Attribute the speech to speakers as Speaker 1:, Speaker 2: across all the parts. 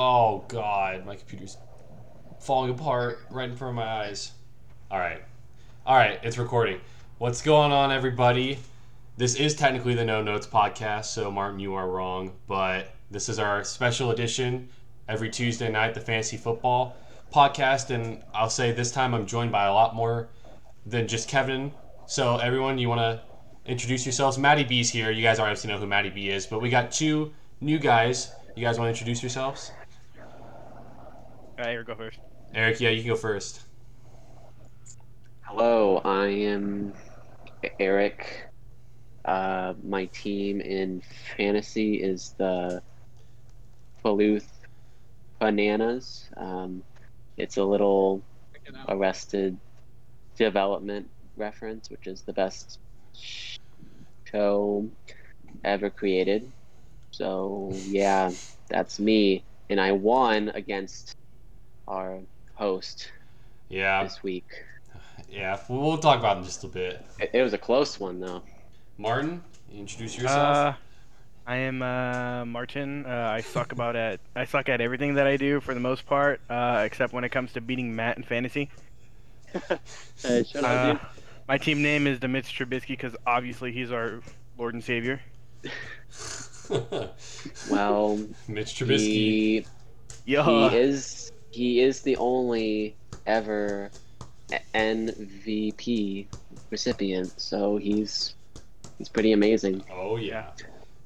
Speaker 1: Oh god, my computer's falling apart right in front of my eyes. All right, all right, it's recording. What's going on, everybody? This is technically the No Notes podcast, so Martin, you are wrong, but this is our special edition every Tuesday night, the fantasy football podcast, and I'll say this time I'm joined by a lot more than just Kevin. So everyone, you want to introduce yourselves? Maddie B's here. You guys already know who Maddie B is, but we got two new guys. You guys want to introduce yourselves?
Speaker 2: Uh, Eric, go first.
Speaker 1: Eric, yeah, you can go first.
Speaker 3: Hello, I am Eric. Uh, my team in fantasy is the Bluth Bananas. Um, it's a little Arrested Development reference, which is the best show ever created. So yeah, that's me, and I won against our host
Speaker 1: Yeah,
Speaker 3: this week.
Speaker 1: yeah, we'll talk about it in just a bit.
Speaker 3: It, it was a close one though.
Speaker 1: Martin, introduce yourself.
Speaker 2: Uh, I am uh, Martin. Uh, I suck about at I suck at everything that I do for the most part, uh, except when it comes to beating Matt in fantasy.
Speaker 3: Hey, shut
Speaker 2: Uh, my team name is the Mitch Trubisky because obviously he's our Lord and Savior.
Speaker 3: Well,
Speaker 1: Mitch Trubisky.
Speaker 3: he,
Speaker 2: Yo,
Speaker 3: he is he is the only ever MVP recipient, so he's he's pretty amazing.
Speaker 1: Oh yeah.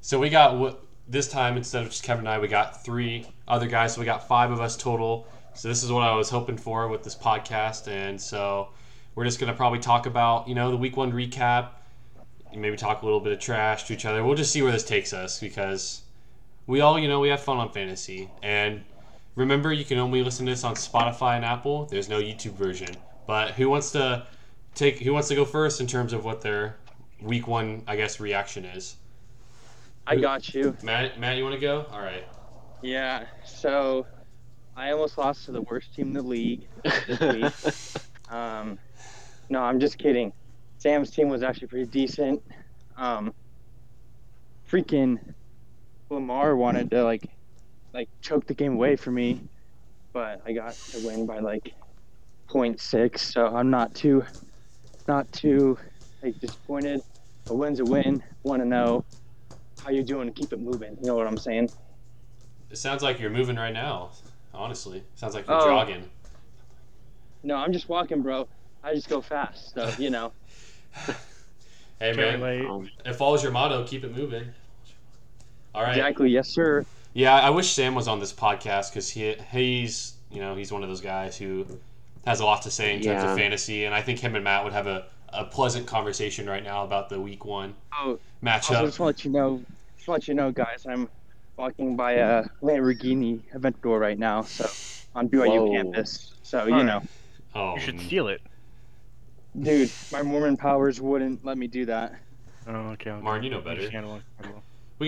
Speaker 1: So we got this time instead of just Kevin and I, we got three other guys. So we got five of us total. So this is what I was hoping for with this podcast, and so we're just gonna probably talk about you know the week one recap, maybe talk a little bit of trash to each other. We'll just see where this takes us because we all you know we have fun on fantasy and. Remember, you can only listen to this on Spotify and Apple. There's no YouTube version. But who wants to take? Who wants to go first in terms of what their week one, I guess, reaction is?
Speaker 4: I got you.
Speaker 1: Matt, Matt, you want to go? All right.
Speaker 4: Yeah. So I almost lost to the worst team in the league this week. Um, no, I'm just kidding. Sam's team was actually pretty decent. Um, freaking Lamar wanted to like like choked the game away for me, but I got to win by like 0.6, so I'm not too not too like disappointed. A win's a win. Want to know how you doing? Keep it moving. You know what I'm saying?
Speaker 1: It sounds like you're moving right now. Honestly, sounds like you're
Speaker 4: Oh.
Speaker 1: jogging.
Speaker 4: No, I'm just walking, bro. I just go fast, so you know.
Speaker 1: Hey
Speaker 2: Can't
Speaker 1: man,
Speaker 2: relate.
Speaker 3: Um,
Speaker 1: if follows your motto, keep it moving. All right.
Speaker 4: Exactly, yes, sir.
Speaker 1: Yeah, I wish Sam was on this podcast because he he's you know he's one of those guys who has a lot to say in terms
Speaker 3: Yeah.
Speaker 1: of fantasy, and I think him and Matt would have a, a pleasant conversation right now about the week one
Speaker 4: Oh,
Speaker 1: matchup.
Speaker 4: also just want to let you know, just to let you know, guys, I'm walking by a Lamborghini Aventador right now, so on BYU
Speaker 3: Whoa.
Speaker 4: campus. So you
Speaker 2: Alright.
Speaker 4: know,
Speaker 1: oh,
Speaker 2: you should steal it.
Speaker 4: dude, my Mormon powers wouldn't let me do that.
Speaker 2: Oh, okay. okay.
Speaker 1: Martin, you know better.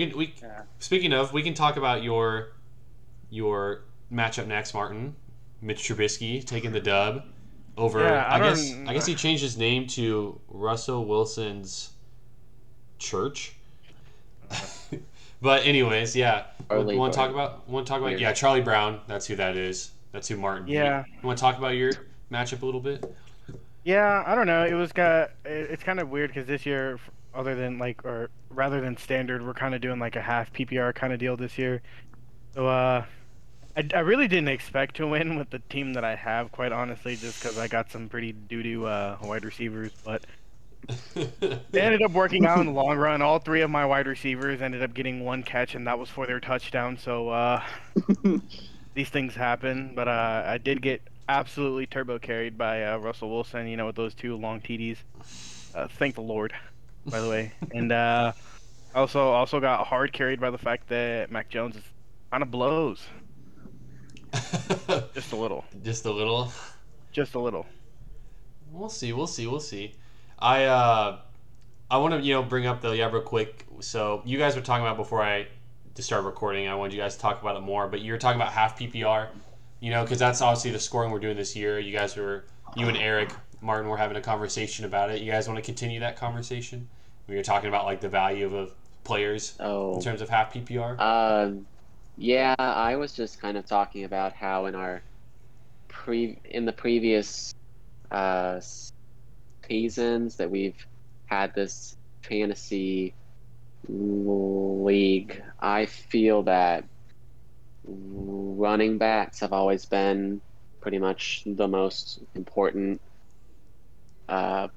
Speaker 2: Understandable, understandable.
Speaker 1: We can we
Speaker 4: Yeah.
Speaker 1: speaking of, we can talk about your your matchup next, Martin. Mitch Trubisky taking the dub over.
Speaker 2: Yeah, I
Speaker 1: I, guess I guess he changed his name to Russell Wilson's church. but anyways, yeah.
Speaker 3: Charlie
Speaker 1: want to talk about? Want to talk about?
Speaker 3: Weird.
Speaker 1: Yeah, Charlie Brown. That's who that is. That's who Martin. beat.
Speaker 2: Yeah.
Speaker 1: You want to talk about your matchup a little bit?
Speaker 2: Yeah, I don't know. It was got. it- It's kind of weird because this year, other than like, or rather than standard, we're kind of doing like a half PPR kind of deal this year. So, uh, I, I really didn't expect to win with the team that I have, quite honestly, just because I got some pretty doo doo uh, wide receivers. But it ended up working out in the long run. All three of my wide receivers ended up getting one catch, and that was for their touchdown. So, uh, these things happen. But uh, I did get absolutely turbo carried by uh, Russell Wilson. You know, with those two long TDs. Uh, thank the Lord, by the way. And uh, also also got hard carried by the fact that Mac Jones is kind of blows just a little,
Speaker 1: Just a little.
Speaker 2: just a little.
Speaker 1: We'll see. We'll see. We'll see. I uh, I want to you know bring up the yeah real quick. So you guys were talking about before I to start recording. I wanted you guys to talk about it more, but you were talking about half PPR. You know, because that's obviously the scoring we're doing this year. You guys were you and Eric Martin were having a conversation about it. You guys want to continue that conversation? We were talking about like the value of, players
Speaker 3: Oh,
Speaker 1: in terms of half PPR.
Speaker 3: um, Yeah, I was just kind of talking about how in our pre in the previous uh, seasons that we've had this fantasy league. I feel that running backs have always been pretty much the most important uh,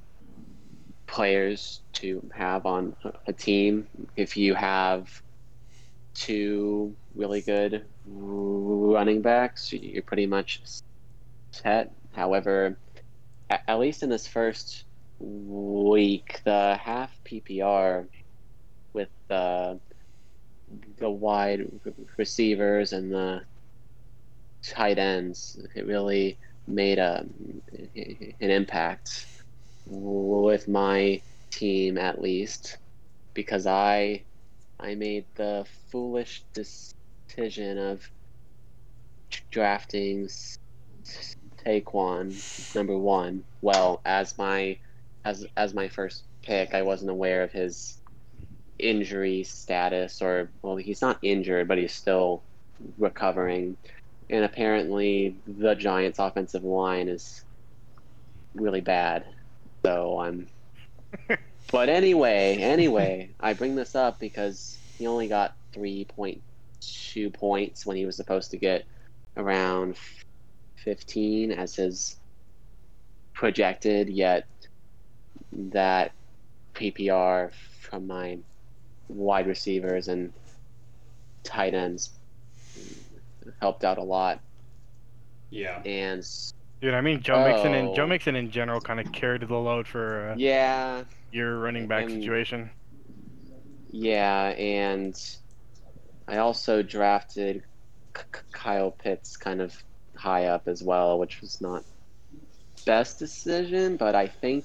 Speaker 3: players to have on a team. If you have two really good running backs, you're pretty much set. However, at least in this first week, the half PPR with the the wide receivers and the tight ends, it really made a an impact with my team at least because I I made the foolish decision of drafting Saquon number one. Well, as my as as my first pick, I wasn't aware of his injury status, or well, he's not injured, but he's still recovering. And apparently, the Giants' offensive line is really bad. So I'm. but anyway, anyway, I bring this up because he only got 3.2 points when he was supposed to get around 15 as his projected, yet that PPR from my wide receivers and tight ends helped out a lot.
Speaker 1: Yeah.
Speaker 3: And
Speaker 2: Dude, I mean Joe Mixon and Joe
Speaker 3: Oh.
Speaker 2: Mixon in general kind of carried the load for uh,
Speaker 3: yeah,
Speaker 2: your running back
Speaker 3: And-
Speaker 2: situation.
Speaker 3: yeah, and I also drafted K- Kyle Pitts kind of high up as well, which was not best decision, but I think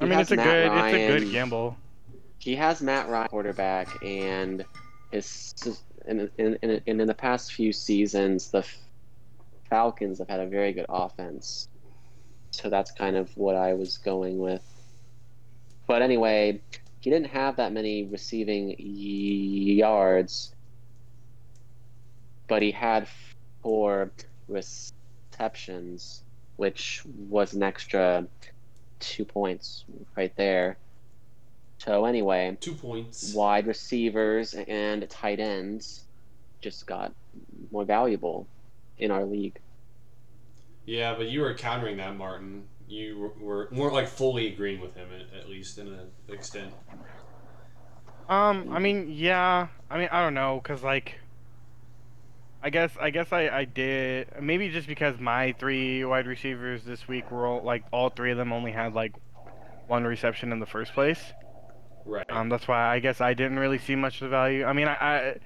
Speaker 2: I mean, it's a
Speaker 3: Matt
Speaker 2: good it's a good gamble.
Speaker 3: he has Matt Ryan quarterback, and his in, in, in in the past few seasons, the Falcons have had a very good offense. So that's kind of what I was going with. But anyway, he didn't have that many receiving yards, but he had four receptions, which was an extra two points right there. So anyway,
Speaker 1: Two points.
Speaker 3: wide receivers and tight ends just got more valuable in our league.
Speaker 1: Yeah, but you were countering that, Martin. You were, were more like fully agreeing with him, at, at least in an extent.
Speaker 2: Um, I mean, yeah. I mean, I don't know, cause like, I guess I guess I I did maybe just because my three wide receivers this week were all like all three of them only had like one reception in the first place.
Speaker 1: Right.
Speaker 2: Um, that's why I guess I didn't really see much of the value. I mean, I, I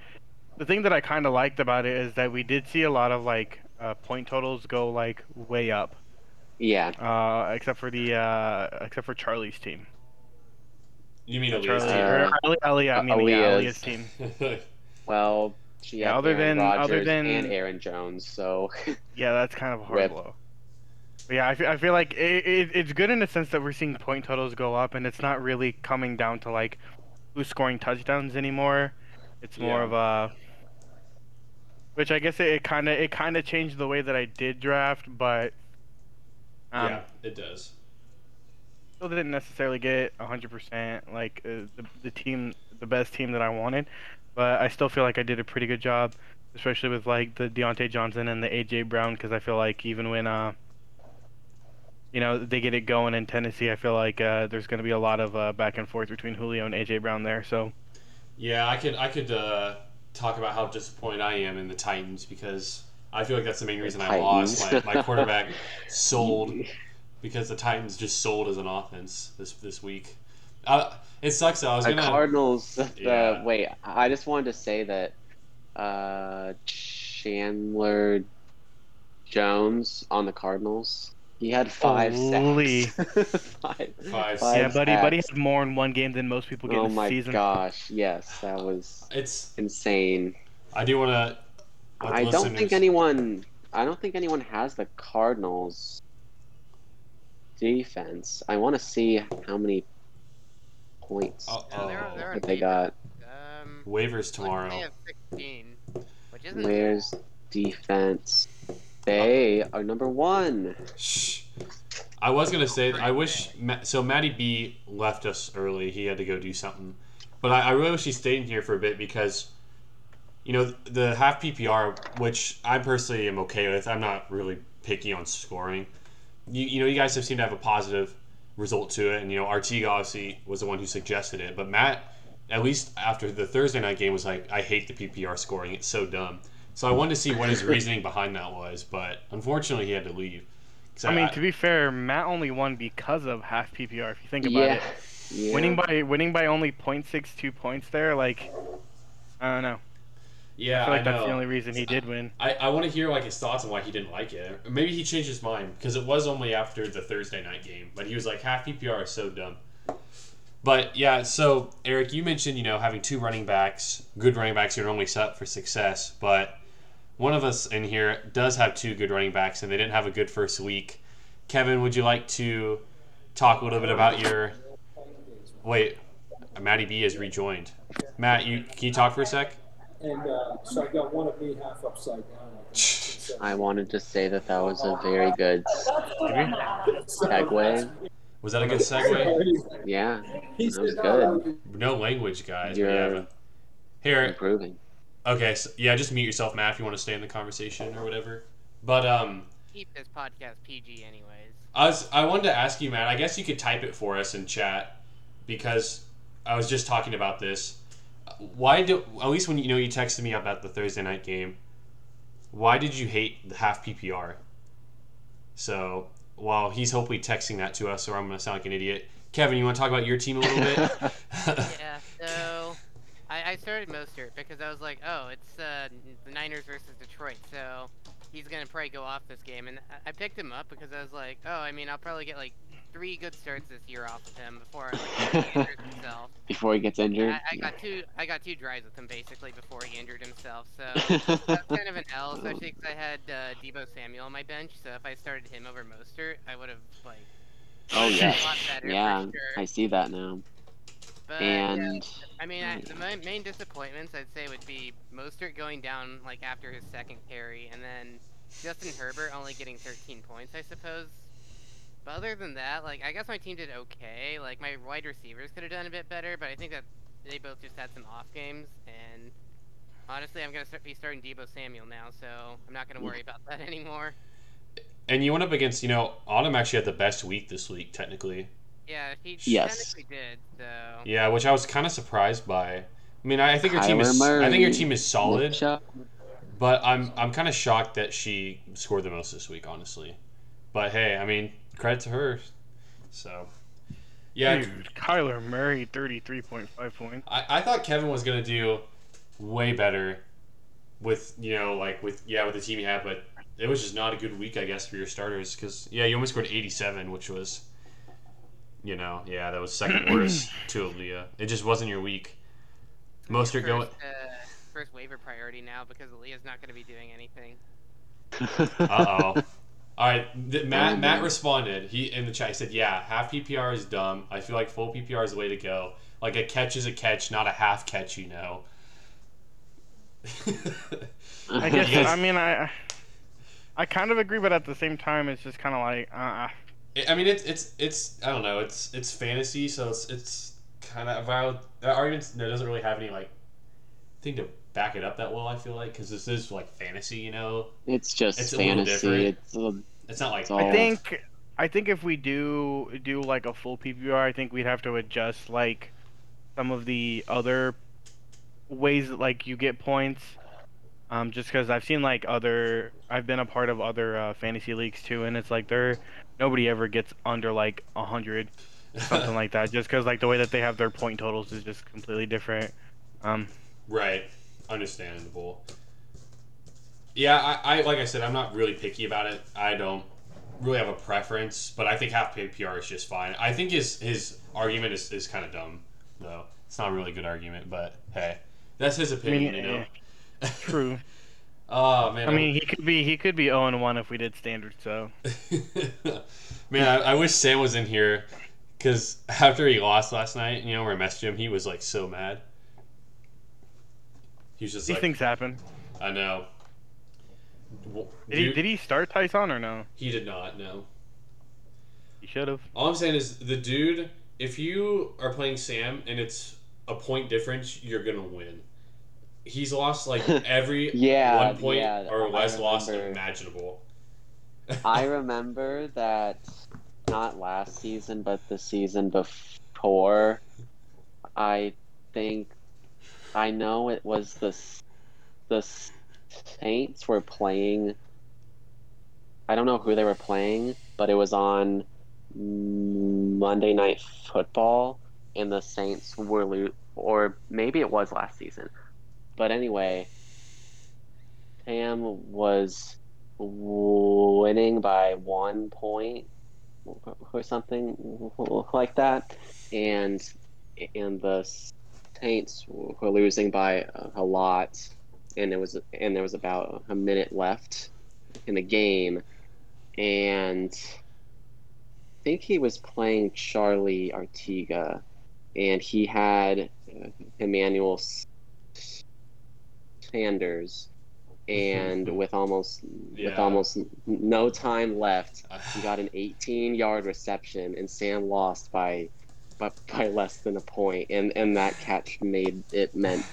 Speaker 2: the thing that I kind of liked about it is that we did see a lot of like uh, point totals go like way up,
Speaker 3: Yeah,
Speaker 2: uh, except for the uh, except for Charlie's team.
Speaker 1: you mean
Speaker 2: Charlie,
Speaker 1: Elias?
Speaker 3: Uh,
Speaker 2: or Ali, Ali, I mean, yeah,
Speaker 3: Aaliyah's-
Speaker 2: team.
Speaker 3: well, she
Speaker 2: Yeah, other
Speaker 3: Aaron
Speaker 2: than- other than-
Speaker 3: and Aaron Jones, so
Speaker 2: Yeah, that's kind of a hard
Speaker 3: Rip.
Speaker 2: blow. But yeah, I feel, I feel like it, it, it's good in the sense that we're seeing point totals go up, and it's not really coming down to like who's scoring touchdowns anymore. It's more
Speaker 1: Yeah.
Speaker 2: of a, which I guess it kind of it kind of changed the way that I did draft, but um,
Speaker 1: yeah, it does.
Speaker 2: still didn't necessarily get hundred percent like uh, the the team the best team that I wanted, but I still feel like I did a pretty good job, especially with like the Diontae Johnson and the AJ Brown because I feel like even when uh you know they get it going in Tennessee, I feel like uh, there's going to be a lot of uh, back and forth between Julio and AJ Brown there. So
Speaker 1: Yeah, I could I could uh, talk about how disappointed I am in the Titans because I feel like that's the main reason I lost. My, my quarterback sold because the Titans just sold as an offense this this week. Uh, it sucks. though. I was
Speaker 3: the
Speaker 1: gonna.
Speaker 3: Cardinals. The,
Speaker 1: Yeah.
Speaker 3: Wait, I just wanted to say that uh, Chandler Jones on the Cardinals. He had five
Speaker 2: Holy.
Speaker 3: sacks. five.
Speaker 1: Five.
Speaker 3: Five
Speaker 2: yeah, buddy, buddy had more in one game than most people get
Speaker 3: Oh
Speaker 2: in a season.
Speaker 3: Oh my gosh! Yes, that was
Speaker 1: It's.
Speaker 3: insane.
Speaker 1: I do want to.
Speaker 3: I don't think anyone. I don't think anyone has the Cardinals defense. I want to see how many points
Speaker 1: Uh
Speaker 5: Yeah, they're,
Speaker 1: oh.
Speaker 5: they're
Speaker 3: that they got.
Speaker 5: Um,
Speaker 1: Waivers
Speaker 5: like,
Speaker 1: tomorrow.
Speaker 5: They have 16, which which isn't
Speaker 3: Where's defense? They are number one.
Speaker 1: Shh. I was gonna say I wish so. Maddie B left us early. He had to go do something, but I, I really wish he stayed in here for a bit because, you know, the half PPR, which I personally am okay with. I'm not really picky on scoring. You, you know, you guys have seemed to have a positive result to it, and you know, Artiga obviously was the one who suggested it, but Matt, at least after the Thursday night game, was like, I hate the PPR scoring. It's so dumb. So I wanted to see what his reasoning behind that was, but unfortunately he had to leave.
Speaker 2: I mean, to be fair, Matt only won because of half PPR. If you think about
Speaker 3: Yeah.
Speaker 2: it,
Speaker 3: Yeah.
Speaker 2: winning by winning by only 0.62 points there, like I don't know.
Speaker 1: yeah,
Speaker 2: I feel like
Speaker 1: I
Speaker 2: that's
Speaker 1: know.
Speaker 2: the only reason he did win.
Speaker 1: I, I want to hear like his thoughts on why he didn't like it. Maybe he changed his mind because it was only after the Thursday night game, but he was like half PPR is so dumb. But yeah, so Eric, you mentioned you know having two running backs, good running backs you're normally set for success, but one of us in here does have two good running backs, and they didn't have a good first week. Kevin, would you like to talk a little bit about your? Wait, Matty B has rejoined. Matt, you can you talk for a sec?
Speaker 6: And uh, so I got one of me half upside down.
Speaker 3: I wanted to say that that was a very good segue.
Speaker 1: Was that a good segue?
Speaker 3: Yeah, that was good.
Speaker 1: No language, guys. but
Speaker 3: You're-
Speaker 1: yeah, but- Here,
Speaker 3: Improving.
Speaker 1: Okay, so, yeah, just mute yourself, Matt, if you want to stay in the conversation or whatever. But um,
Speaker 5: keep this podcast PG anyways.
Speaker 1: I was I wanted to ask you, Matt. I guess you could type it for us in chat because I was just talking about this. Why do at least when you know you texted me about the Thursday night game? Why did you hate the half PPR? So while he's hopefully texting that to us, or I'm gonna sound like an idiot. Kevin, you want to talk about your team a little bit?
Speaker 5: yeah, so I, I started Mostert because I was like, oh, it's uh, the Niners versus Detroit, so he's gonna probably go off this game, and I- I picked him up because I was like, oh, I mean, I'll probably get like three good starts this year off of him before like, he injures himself.
Speaker 3: Before he gets injured.
Speaker 5: I, I got two, I got two drives with him basically before he injured himself, so that's kind of an L, especially because I had uh, Deebo Samuel on my bench. So if I started him over Mostert, I would have like
Speaker 3: oh yeah,
Speaker 5: a lot better
Speaker 3: yeah.
Speaker 5: sure.
Speaker 3: I see that now.
Speaker 5: But,
Speaker 3: And
Speaker 5: I mean, I, the main, main disappointments I'd say would be Mostert going down like after his second carry, and then Justin Herbert only getting 13 points, I suppose. But other than that, like I guess my team did okay. Like my wide receivers could have done a bit better, but I think that they both just had some off games. And honestly, I'm gonna start, be starting Deebo Samuel now, so I'm not gonna worry about that anymore.
Speaker 1: and you went up against, you know, Autumn actually had the best week this week, technically.
Speaker 5: Yeah, he
Speaker 3: Yes.
Speaker 5: technically did. So
Speaker 1: Yeah, which I was kind of surprised by. I mean, I, I think your team
Speaker 3: Kyler
Speaker 1: is. I think your team is solid, but I'm I'm kind of shocked that she scored the most this week, honestly. But hey, I mean, credit to her. So, yeah,
Speaker 2: Dude, Kyler Murray, 33.5 points.
Speaker 1: I, I thought Kevin was gonna do way better with you know like with yeah with the team he had, but it was just not a good week, I guess, for your starters because yeah, you only scored 87, which was. You know, yeah, that was second worst to Aaliyah. It just wasn't your week.
Speaker 5: Mostert
Speaker 1: going.
Speaker 5: uh, first waiver priority now because Aaliyah's not gonna be doing anything.
Speaker 1: Uh oh. All right, th- Matt. Matt responded. He in the chat he said, "Yeah, half PPR is dumb. I feel like full PPR is the way to go. Like a catch is a catch, not a half catch. You know."
Speaker 2: I guess.
Speaker 1: You guys-
Speaker 2: I mean, I I kind of agree, but at the same time, it's just kind of like, uh,
Speaker 1: I mean, it's it's it's I don't know. It's it's fantasy, so it's it's kind of valid. That argument no, doesn't really have any like thing to back it up that well. I feel like because this is like fantasy, you know.
Speaker 3: It's just
Speaker 1: It's a little
Speaker 3: fantasy.
Speaker 1: different.
Speaker 3: It's a,
Speaker 1: It's not like
Speaker 3: It's all-
Speaker 2: I think I think if we do do like a full PPR, I think we'd have to adjust like some of the other ways that like you get points. Um, just because I've seen like other, I've been a part of other uh, fantasy leagues too, and it's like they're nobody ever gets under like a hundred, something like that. Just because like the way that they have their point totals is just completely different. Um,
Speaker 1: Right. Understandable. Yeah, I, I like I said, I'm not really picky about it. I don't really have a preference, but I think half PPR is just fine. I think his his argument is, is kind of dumb, though. It's not a really good argument, but hey, that's his
Speaker 2: I mean,
Speaker 1: opinion, you know.
Speaker 2: true.
Speaker 1: oh man,
Speaker 2: I mean, he could be he could be zero and one if we did standard. So
Speaker 1: man, I, I wish Sam was in here because after he lost last night, you know, where I messaged him, he was like so mad. He was just
Speaker 2: these
Speaker 1: like,
Speaker 2: things happen.
Speaker 1: I know.
Speaker 2: Did he did he start Tyson or no?
Speaker 1: He did not. No.
Speaker 2: He should have.
Speaker 1: All I'm saying is the dude. If you are playing Sam and it's a point difference, you're gonna win. He's lost like every
Speaker 3: Yeah,
Speaker 1: one point
Speaker 3: yeah,
Speaker 1: or less loss
Speaker 3: remember.
Speaker 1: imaginable.
Speaker 3: I remember that not last season, but the season before. I think I know it was the the Saints were playing. I don't know who they were playing, but it was on Monday Night Football, and the Saints were lo- or maybe it was last season. But anyway, Tam was winning by one point or something like that, and and the Saints were losing by a lot, and it was and there was about a minute left in the game, and I think he was playing Charlie Artiga, and he had Emmanuel Sanders, and with almost with almost no time left, he got an 18 yard reception, and Sam lost by, by by less than a point, and and that catch made it meant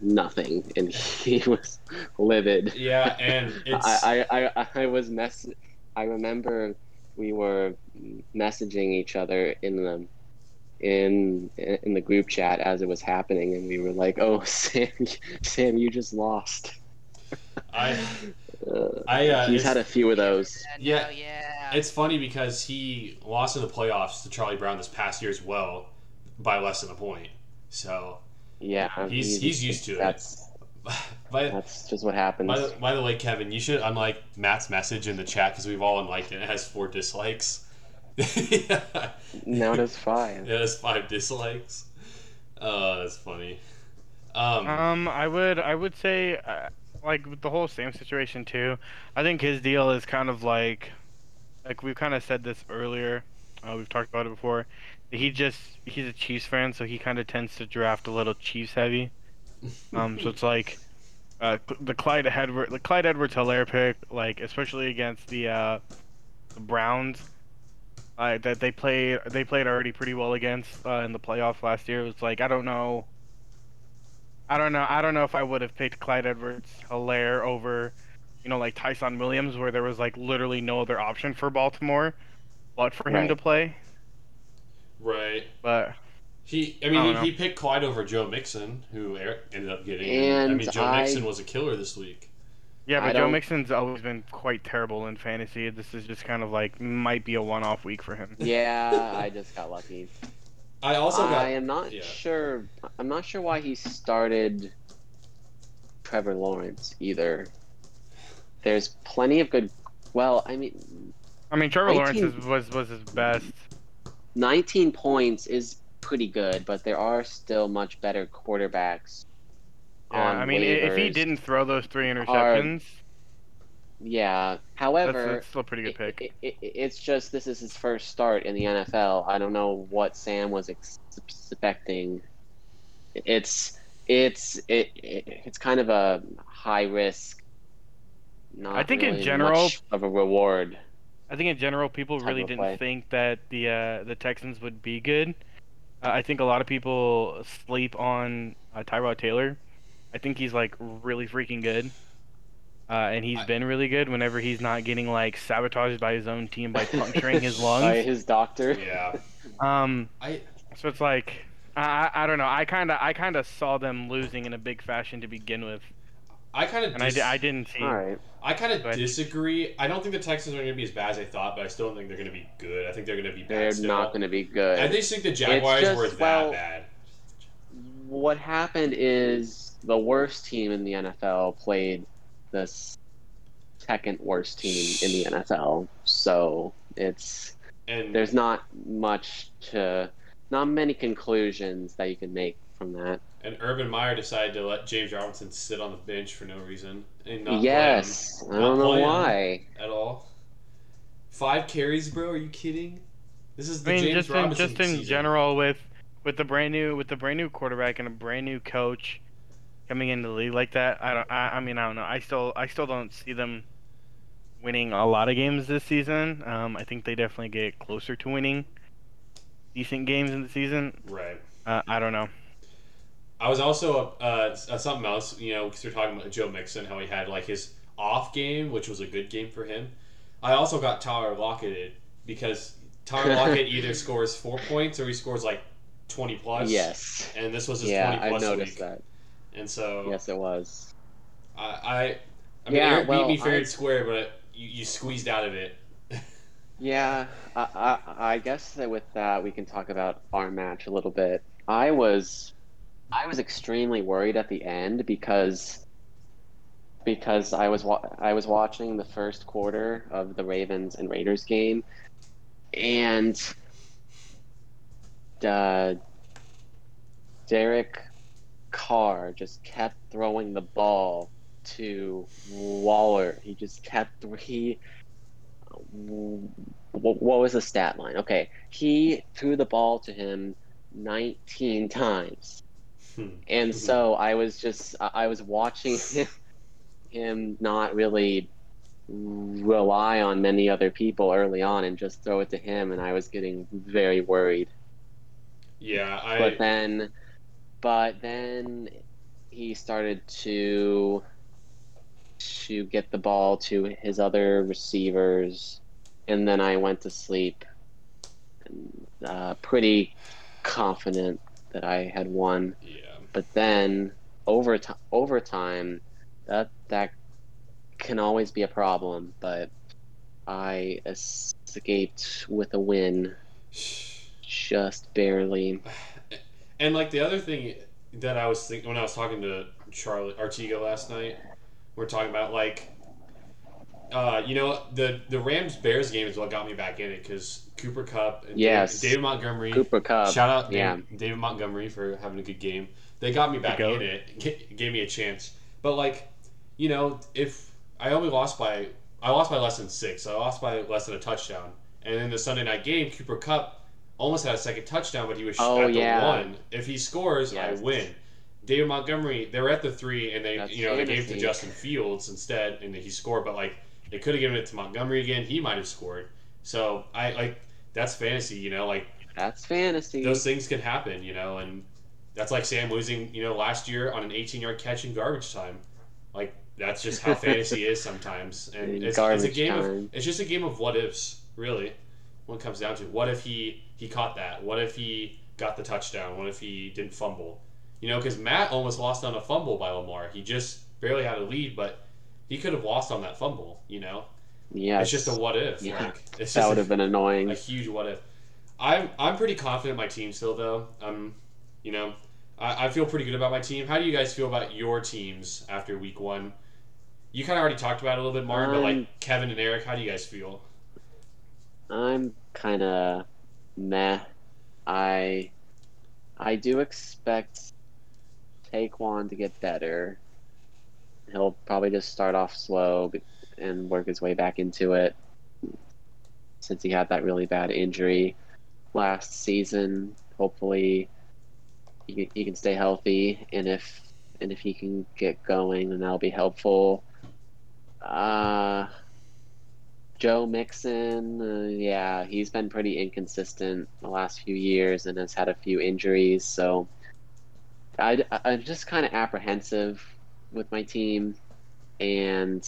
Speaker 3: nothing, and he was livid.
Speaker 1: Yeah, and it's
Speaker 3: I, I, I, I was mess. I remember we were messaging each other in the in in the group chat as it was happening, and we were like, "Oh, Sam, Sam, you just lost."
Speaker 1: I
Speaker 3: Uh,
Speaker 1: I uh,
Speaker 3: he's had a few of those.
Speaker 1: Yeah.
Speaker 5: No, yeah.
Speaker 1: it's funny because he lost in the playoffs to Charlie Brown this past year as well by less than a point. So
Speaker 3: Yeah,
Speaker 1: He's- he's used to it.
Speaker 3: That's
Speaker 1: by
Speaker 3: that's just what happens.
Speaker 1: by the, by the way, Kevin, you should unlike Matt's message in the chat because we've all unliked it. It has four dislikes. Yeah.
Speaker 3: Now it has five.
Speaker 1: It has five dislikes. Oh, that's funny. Um,
Speaker 2: Um, I would I would say uh, like with the whole Sam situation too. I think his deal is kind of like like we've kind of said this earlier. Uh, we've talked about it before. He just he's a Chiefs fan, so he kind of tends to draft a little Chiefs heavy. Um, so it's like uh, the Clyde Edward the Clyde Edwards Helaire pick, like especially against the uh, the Browns. Uh, that they played they played already pretty well against uh, in the playoffs last year. It was like I don't know I don't know. I don't know if I would have picked Clyde Edwards Helaire over, you know, like Tyson Williams, where there was like literally no other option for Baltimore, but for him
Speaker 3: Right.
Speaker 2: to play.
Speaker 1: right.
Speaker 2: But
Speaker 1: He, I
Speaker 2: I
Speaker 1: mean,
Speaker 2: don't
Speaker 1: he, he picked Clyde over Joe Mixon, who Eric ended up getting. And, I mean, Joe
Speaker 3: I-
Speaker 1: Mixon was a killer this week.
Speaker 2: Yeah,
Speaker 3: I
Speaker 2: but Joe
Speaker 3: don't-
Speaker 2: Mixon's always been quite terrible in fantasy. This is just kind of like might be a one-off week for him.
Speaker 3: Yeah, I just got lucky.
Speaker 1: I also got.
Speaker 3: I am not
Speaker 1: yeah.
Speaker 3: sure. I'm not sure why he started Trevor Lawrence either. There's plenty of good. Well, I mean,
Speaker 2: I mean, Trevor Lawrence is, was was his best.
Speaker 3: 19 points is pretty good, but there are still much better quarterbacks.
Speaker 2: Yeah, I mean, i- if he didn't throw those three interceptions,
Speaker 3: yeah. However,
Speaker 2: that's still a pretty good pick.
Speaker 3: It, it, it- it's just this is his first start in the NFL. I don't know what Sam was ex- expecting. It's it's it, it it's kind of a high risk. Not
Speaker 2: I think in general-
Speaker 3: of a reward.
Speaker 2: I think in general, people really didn't
Speaker 3: play.
Speaker 2: think that the uh, the Texans would be good. Uh, I think a lot of people sleep on uh, Tyrod Taylor. I think he's like really freaking good, uh, and he's
Speaker 1: I-
Speaker 2: been really good whenever he's not getting like sabotaged by his own team by puncturing his
Speaker 3: By
Speaker 2: lungs.
Speaker 3: his doctor.
Speaker 1: Yeah.
Speaker 2: Um,
Speaker 1: I.
Speaker 2: so it's like I I I don't know. I kind of I kind of saw them losing in a big fashion to begin with,
Speaker 1: I kind of.
Speaker 2: and I, I didn't see.
Speaker 3: All right.
Speaker 1: I kind of disagree. I don't think the Texans are going to be as bad as I thought, but I still don't think they're going to be good. I think they're going to be bad
Speaker 3: They're
Speaker 1: still.
Speaker 3: not going to be good.
Speaker 1: I just think the Jaguars
Speaker 3: just,
Speaker 1: were that
Speaker 3: well,
Speaker 1: bad.
Speaker 3: what happened is the worst team in the NFL played the second worst team in the NFL. So it's
Speaker 1: And
Speaker 3: there's not much to, not many conclusions that you can make from that.
Speaker 1: and Urban Meyer decided to let James Robinson sit on the bench for no reason and not
Speaker 3: yes,
Speaker 1: play
Speaker 3: I don't
Speaker 1: Not
Speaker 3: know why.
Speaker 1: at all. Five carries, bro? Are you kidding? This is the
Speaker 2: I mean,
Speaker 1: James
Speaker 2: just in, just in
Speaker 1: season.
Speaker 2: general with with the brand new with the brand new quarterback and a brand new coach, coming into the league like that. I don't. I, I mean, I don't know. I still, I still don't see them winning a lot of games this season. Um, I think they definitely get closer to winning decent games in the season.
Speaker 1: Right.
Speaker 2: Uh, I don't know.
Speaker 1: I was also uh, uh, something else, you know, because we're talking about Joe Mixon, how he had like his off game, which was a good game for him. I also got Tyler Lockett because Tyler Lockett either scores four points or he scores like twenty plus.
Speaker 3: Yes.
Speaker 1: And this was his
Speaker 3: Yeah,
Speaker 1: twenty
Speaker 3: I noticed
Speaker 1: week,
Speaker 3: that.
Speaker 1: And so
Speaker 3: Yes, it was.
Speaker 1: I, I, I mean,
Speaker 3: Yeah,
Speaker 1: Eric
Speaker 3: well,
Speaker 1: beat me fair
Speaker 3: I-
Speaker 1: and square, but you, you squeezed out of it.
Speaker 3: Yeah, I, I, I guess that with that we can talk about our match a little bit. I was, I was extremely worried at the end because, because I was wa- I was watching the first quarter of the Ravens and Raiders game, and, uh, Derek Carr just kept throwing the ball to Waller. He just kept he what, was the stat line? Okay, he threw the ball to him 19 times,
Speaker 1: Hmm.
Speaker 3: and so I was just I I was watching him, him not really rely on many other people early on and just throw it to him, and I was getting very worried.
Speaker 1: Yeah, I.
Speaker 3: But then, but then he started to to get the ball to his other receivers, and then I went to sleep, and, uh, pretty confident that I had won.
Speaker 1: yeah.
Speaker 3: But then over overtime, that that can always be a problem. But I escaped with a win, just barely.
Speaker 1: And like the other thing that I was thinking when I was talking to Charlie Artiga last night, we're talking about like, uh, you know, the the Rams Bears game is what got me back in it because Cooper Kupp and
Speaker 3: Yes.
Speaker 1: David, David Montgomery.
Speaker 3: Cooper Kupp.
Speaker 1: Shout out
Speaker 3: yeah.
Speaker 1: David, David Montgomery for having a good game. They got me back in it, g- gave me a chance. But like, you know, if I only lost by I lost by less than six, I lost by less than a touchdown. And in the Sunday night game, Cooper Kupp almost had a second touchdown, but he was
Speaker 3: Oh,
Speaker 1: at the
Speaker 3: yeah.
Speaker 1: one. If he scores,
Speaker 3: Yes.
Speaker 1: I win. David Montgomery, they were at the three, and they
Speaker 3: That's
Speaker 1: you know they gave it to. Justin Fields instead, and he scored. But like they could have given it to Montgomery again, he might have scored. So I like that's fantasy, you know, like
Speaker 3: That's fantasy.
Speaker 1: those things can happen, you know, and that's like Sam losing, you know, last year on an 18 yard catch in garbage time. Like that's just how fantasy is sometimes, and it's, it's a game of it's just a game of what ifs, really. When it comes down to what if he he caught that? What if he got the touchdown? What if he didn't fumble? You know, because Matt almost lost on a fumble by Lamar. He just barely had a lead, but he could have lost on that fumble. You know,
Speaker 3: yeah,
Speaker 1: it's just a what if.
Speaker 3: Yeah.
Speaker 1: Like it's
Speaker 3: that would have been annoying.
Speaker 1: a huge what if. I'm I'm pretty confident in my team still though. Um, you know, I, I feel pretty good about my team. How do you guys feel about your teams after week one? You kind of already talked about it a little bit, Mark, but
Speaker 3: Um,
Speaker 1: like Kevin and Eric, how do you guys feel?
Speaker 3: I'm kind of meh. I I do expect Saquon to get better. He'll probably just start off slow and work his way back into it. Since he had that really bad injury last season, hopefully he, he can stay healthy, and if and if he can get going, then that'll be helpful. Uh, Joe Mixon, uh, yeah, he's been pretty inconsistent the last few years and has had a few injuries. So I, I'm just kind of apprehensive with my team, and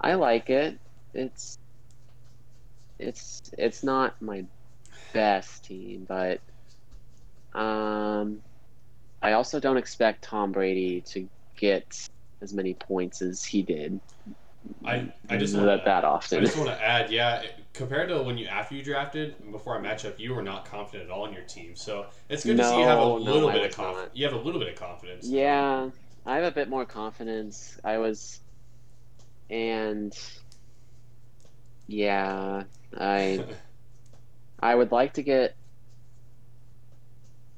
Speaker 3: I like it. It's it's it's not my best team, but um, I also don't expect Tom Brady to get as many points as he did.
Speaker 1: I I just
Speaker 3: that
Speaker 1: want
Speaker 3: that
Speaker 1: I
Speaker 3: often.
Speaker 1: just want to add, yeah, compared to when you after you drafted before our matchup, you were not confident at all in your team. So it's good to see you have a
Speaker 3: No, no,
Speaker 1: little
Speaker 3: I
Speaker 1: bit of confidence. You have a little bit of confidence.
Speaker 3: Yeah, I have a bit more confidence. I was, and yeah, I I would like to get.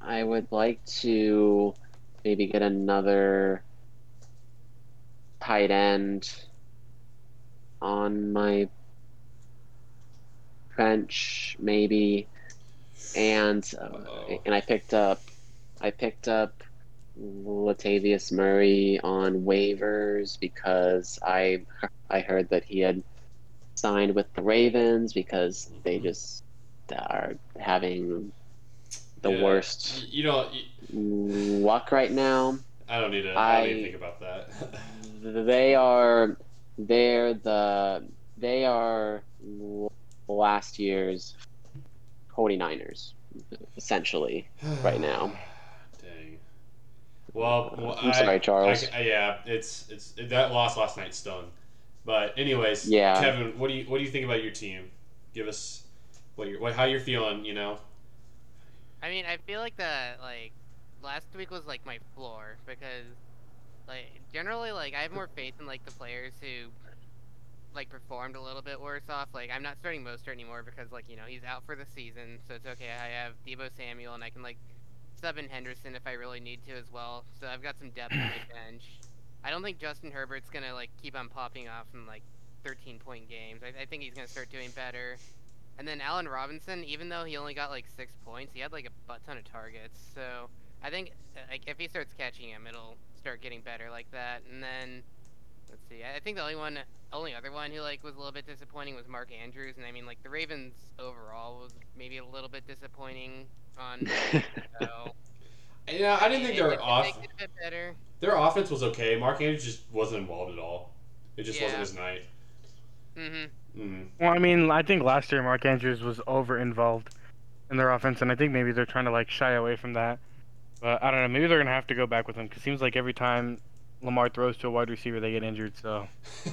Speaker 3: I would like to maybe get another tight end on my bench, maybe, and uh, and I picked up, I picked up Latavius Murray on waivers because I I heard that he had signed with the Ravens because they just are having the
Speaker 1: Yeah.
Speaker 3: worst
Speaker 1: You know, y-
Speaker 3: luck right now.
Speaker 1: I don't need to. I, don't need to
Speaker 3: I-
Speaker 1: think about that.
Speaker 3: They are they're the they are last year's 49ers essentially right now.
Speaker 1: Dang. Well, well
Speaker 3: I'm
Speaker 1: I-
Speaker 3: sorry, Charles.
Speaker 1: I, I- yeah, it's it's that loss last night stung. But anyways,
Speaker 3: Yeah.
Speaker 1: Kevin, what do you what do you think about your team? Give us what you're what how you're feeling. You know.
Speaker 5: I mean, I feel like the like last week was like my floor because like generally like I have more faith in like the players who like performed a little bit worse off. Like I'm not starting Mostert anymore because like you know he's out for the season, so it's okay. I have Deebo Samuel and I can like sub in Henderson if I really need to as well. So I've got some depth on my bench. I don't think Justin Herbert's gonna like keep on popping off in like 13 point games. I, I think he's gonna start doing better. And then Allen Robinson, even though he only got like six points, he had like a butt ton of targets. So I think like if he starts catching him, it'll start getting better like that. And then let's see, I I think the only one, only other one who like was a little bit disappointing was Mark Andrews. And I mean like the Ravens overall was maybe a little bit disappointing on. so,
Speaker 1: Yeah, I didn't think
Speaker 5: it-
Speaker 1: their
Speaker 5: it- it
Speaker 1: off
Speaker 5: it a bit better.
Speaker 1: their offense was okay. Mark Andrews just wasn't involved at all. It just wasn't his night.
Speaker 5: Mm-hmm.
Speaker 1: Mm.
Speaker 2: Well, I mean, I think last year Mark Andrews was over involved in their offense, and I think maybe they're trying to like shy away from that. But I don't know. Maybe they're gonna have to go back with him because it seems like every time Lamar throws to a wide receiver, they get injured. So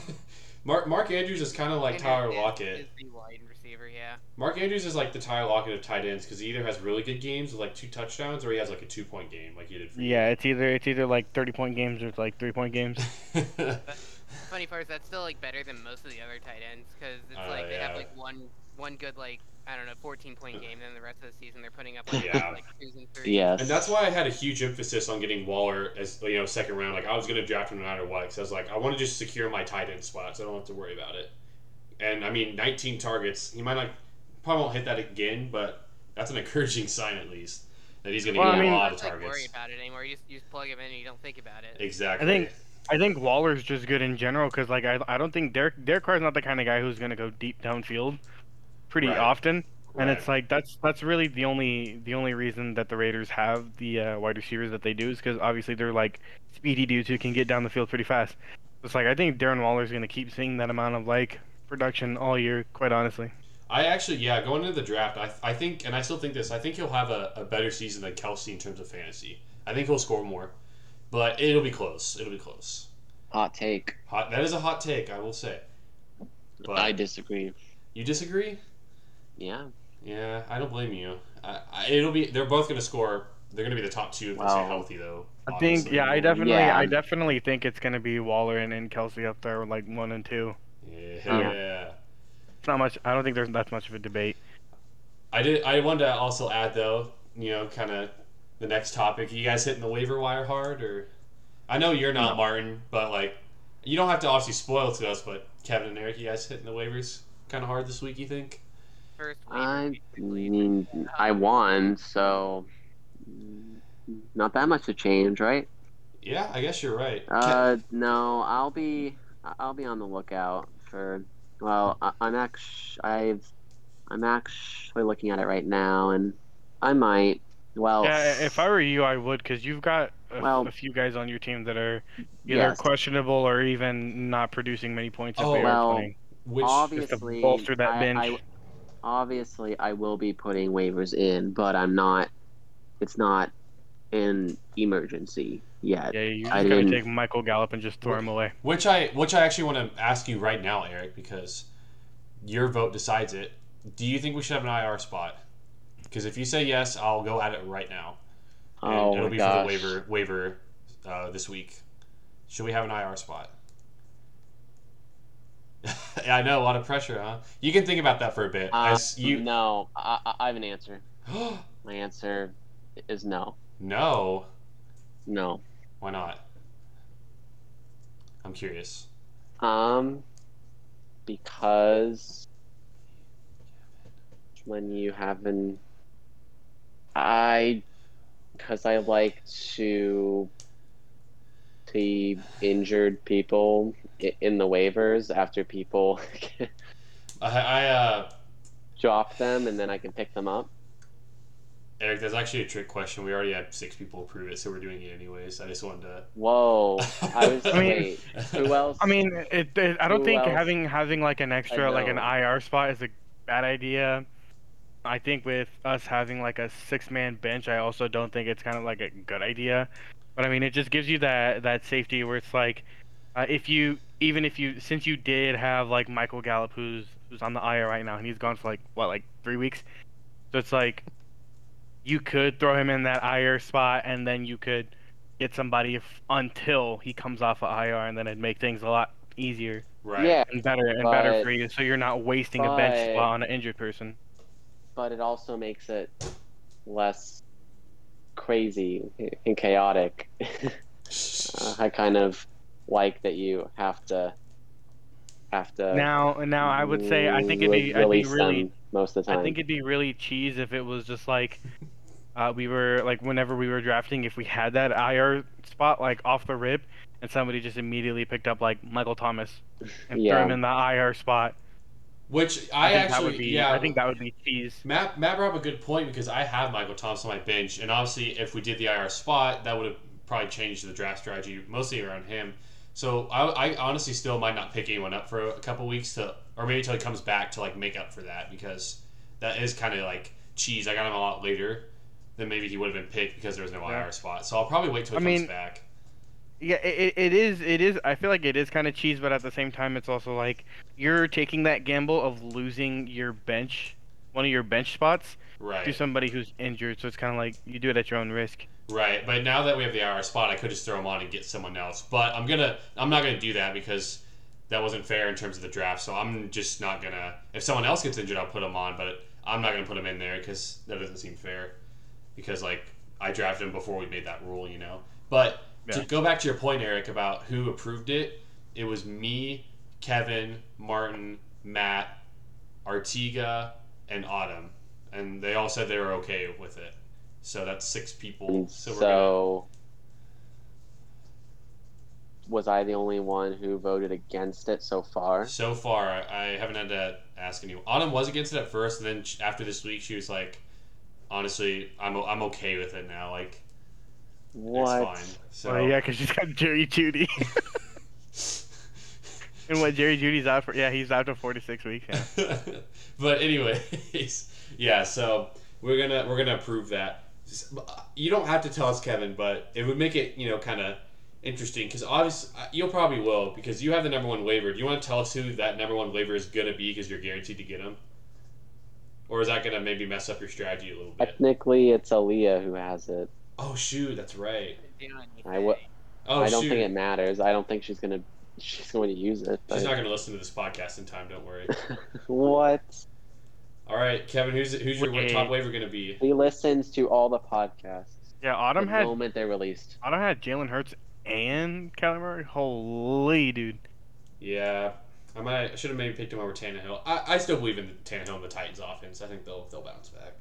Speaker 1: Mark Mark Andrews is kind of like Tyler Lockett.
Speaker 5: Is the wide receiver, yeah.
Speaker 1: Mark Andrews is like the Tyler Lockett of tight ends because he either has really good games with like two touchdowns or he has like a two point game like he did for
Speaker 2: yeah, it's either it's either like thirty point games or it's like three point games.
Speaker 5: Funny part is that's still like better than most of the other tight ends because it's
Speaker 1: Uh,
Speaker 5: like they
Speaker 1: yeah.
Speaker 5: have like one one good like I don't know 14 point game, then the rest of the season they're putting up like,
Speaker 1: Yeah.
Speaker 5: like twos and threes.
Speaker 3: yes.
Speaker 1: and that's why I had a huge emphasis on getting Waller as you know second round. Like I was gonna draft him no matter what because I was like I want to just secure my tight end spot so I don't have to worry about it. And I mean 19 targets. He might not probably won't hit that again, but that's an encouraging sign at least that he's gonna
Speaker 2: Well,
Speaker 1: get
Speaker 2: I
Speaker 1: a
Speaker 2: mean-
Speaker 1: lot
Speaker 5: You
Speaker 1: of
Speaker 5: don't like, worry about it anymore. You just you just plug him in and you don't think about it.
Speaker 1: Exactly.
Speaker 2: I think- I think Waller's just good in general because like I, I don't think Derek Derek Carr's not the kind of guy who's gonna go deep downfield pretty
Speaker 1: Right.
Speaker 2: often. And
Speaker 1: Right.
Speaker 2: it's like that's that's really the only the only reason that the Raiders have the uh, wide receivers that they do is because obviously they're like speedy dudes who can get down the field pretty fast. It's like I think Darren Waller's gonna keep seeing that amount of like production all year. Quite honestly,
Speaker 1: I actually, yeah, going into the draft, I, I think, and I still think this, I think he'll have a, a better season than Kelce in terms of fantasy. I think he'll score more, but it'll be close. It'll be close.
Speaker 3: Hot take.
Speaker 1: Hot, that is a hot take, I will say. But
Speaker 3: I disagree.
Speaker 1: you disagree?
Speaker 3: Yeah.
Speaker 1: Yeah, I don't blame you. I, I, it'll be. They're both going to score. They're going to be the top two if they stay healthy, though.
Speaker 2: I think yeah, I definitely
Speaker 3: Yeah.
Speaker 2: I definitely think it's gonna be Waller and, and Kelce up there like one and two.
Speaker 1: Yeah,
Speaker 3: Yeah.
Speaker 1: yeah.
Speaker 2: It's not much. I don't think there's that much of a debate.
Speaker 1: I did. I wanted to also add though, you know, kind of the next topic. You guys hitting the waiver wire hard, or I know you're not Martin, but like you don't have to obviously spoil to us. But Kevin and Eric, you guys hitting the waivers kind of hard this week. You think?
Speaker 5: First waiver,
Speaker 3: I mean, I won, so not that much to change, right?
Speaker 1: Yeah, I guess you're right.
Speaker 3: Uh, no, I'll be I'll be on the lookout for. Well, I, I'm actually I've I'm actually looking at it right now, and I might. Well,
Speaker 2: Yeah, if I were you, I would, because you've got a,
Speaker 3: Well-
Speaker 2: a few guys on your team that are either
Speaker 3: yes,
Speaker 2: questionable or even not producing many points if
Speaker 1: Oh,
Speaker 2: they
Speaker 3: well,
Speaker 2: are playing.
Speaker 1: Which
Speaker 3: obviously
Speaker 2: bolster that
Speaker 3: I-
Speaker 2: bench.
Speaker 3: I- obviously, I will be putting waivers in, but I'm not. It's not an emergency yet.
Speaker 2: Yeah, you
Speaker 3: I
Speaker 2: just gotta
Speaker 3: didn't-
Speaker 2: take Michael Gallup and just throw him away.
Speaker 1: which I which I actually want to ask you right now, Eric, because your vote decides it. Do you think we should have an IR spot? Because if you say yes, I'll go at it right now. And
Speaker 3: Oh
Speaker 1: it'll
Speaker 3: my
Speaker 1: be
Speaker 3: gosh.
Speaker 1: for the waiver waiver uh, this week. Should we have an IR spot? yeah, I know a lot of pressure, huh? You can think about that for a bit.
Speaker 3: Uh,
Speaker 1: you
Speaker 3: No, I, I- I have an answer. My answer is no.
Speaker 1: no,
Speaker 3: No.
Speaker 1: why not? I'm curious.
Speaker 3: Um, because when you have an, I because I like to see injured people in the waivers after people
Speaker 1: I, I uh,
Speaker 3: drop them, and then I can pick them up.
Speaker 1: Eric, that's actually a trick question. We already had six people approve it, so we're doing it anyways. I just wanted to.
Speaker 3: Whoa! I was
Speaker 2: I mean-
Speaker 3: wait. Who else?
Speaker 2: I mean, it, it, I don't
Speaker 3: Who
Speaker 2: think
Speaker 3: else?
Speaker 2: having having like an extra like an. IR spot is a bad idea. I think with us having like a six man bench, I also don't think it's kind of like a good idea. But I mean, it just gives you that that safety where it's like, uh, if you even if you since you did have like Michael Gallup who's who's on the IR right now and he's gone for like what like three weeks, so it's like you could throw him in that IR spot and then you could get somebody if, until he comes off of IR and then it'd make things a lot easier
Speaker 1: Right.
Speaker 3: Yeah,
Speaker 2: and better and better for you so you're not wasting a bench spot on an injured person.
Speaker 3: but it also makes it less crazy and chaotic. uh, I kind of like that you have to have to
Speaker 2: Now now I would say I think it'd be I'd be really
Speaker 3: most of the time.
Speaker 2: I think it'd be really cheese if it was just like uh, we were like whenever we were drafting if we had that IR spot like off the rip and somebody just immediately picked up like Michael Thomas and threw him in the IR spot.
Speaker 1: Which I,
Speaker 2: think
Speaker 1: actually,
Speaker 2: that would be
Speaker 1: yeah,
Speaker 2: I think that would be cheese.
Speaker 1: Matt, Matt brought up a good point because I have Michael Thomas on my bench, and obviously, if we did the IR spot, that would have probably changed the draft strategy mostly around him. So I, I honestly still might not pick anyone up for a couple weeks to, or maybe until he comes back to like make up for that because that is kind of like cheese. I got him a lot later than maybe he would have been picked because there was no
Speaker 2: Yeah.
Speaker 1: IR spot. So I'll probably wait till he
Speaker 2: I
Speaker 1: comes
Speaker 2: mean,
Speaker 1: back.
Speaker 2: Yeah, it, it is. It is. I feel like it is kind of cheese, but at the same time, it's also like you're taking that gamble of losing your bench, one of your bench spots,
Speaker 1: Right.
Speaker 2: to somebody who's injured. So it's kind of like you do it at your own risk.
Speaker 1: Right, but now that we have the IR spot, I could just throw him on and get someone else. But I'm gonna, I'm not gonna do that because that wasn't fair in terms of the draft. So I'm just not gonna. If someone else gets injured, I'll put him on, but I'm not gonna put him in there because that doesn't seem fair. Because like I drafted him before we made that rule, you know. But to go back to your point, Eric, about who approved it, it was me, Kevin, Martin, Matt, Artiga, and Autumn, and they all said they were okay with it. So that's six people.
Speaker 3: And
Speaker 1: So,
Speaker 3: so,
Speaker 1: we're gonna,
Speaker 3: was I the only one who voted against it so far?
Speaker 1: so far, I, I haven't had to ask anyone. Autumn was against it at first, and then after this week, she was like, "Honestly, I'm o- I'm okay with it now. Like,
Speaker 3: What?
Speaker 1: it's fine." So
Speaker 2: Oh yeah, because she's got Jerry Jeudy. and what Jerry Jeudy's out for? Yeah, he's out to 46 weeks. Yeah.
Speaker 1: but anyways, yeah. So we're gonna we're gonna approve that. Uh, you don't have to tell us, Kevin, but it would make it you know kind of interesting because obviously uh, you'll probably will because you have the number one waiver. Do you want to tell us who that number one waiver is gonna be because you're guaranteed to get him? Or is that gonna maybe mess up your strategy a little bit?
Speaker 3: Technically, it's Aaliyah who has it.
Speaker 1: Oh shoot, that's right.
Speaker 3: I
Speaker 1: Oh
Speaker 3: I don't
Speaker 1: shoot,
Speaker 3: think it matters. I don't think she's gonna she's going to use it.
Speaker 1: she's not gonna listen to this podcast in time. Don't worry.
Speaker 3: what?
Speaker 1: All right, Kevin, who's who's your
Speaker 2: Wait.
Speaker 1: top waiver gonna be?
Speaker 3: He listens to all the podcasts.
Speaker 2: Yeah, Autumn
Speaker 3: the
Speaker 2: had
Speaker 3: moment they're released.
Speaker 2: Autumn had Jalen Hurts and Kyler Murray. Holy dude.
Speaker 1: Yeah, I might. I should have maybe picked him over Tannehill. I, I still believe in Tannehill and the Titans offense. I think they'll they'll bounce back.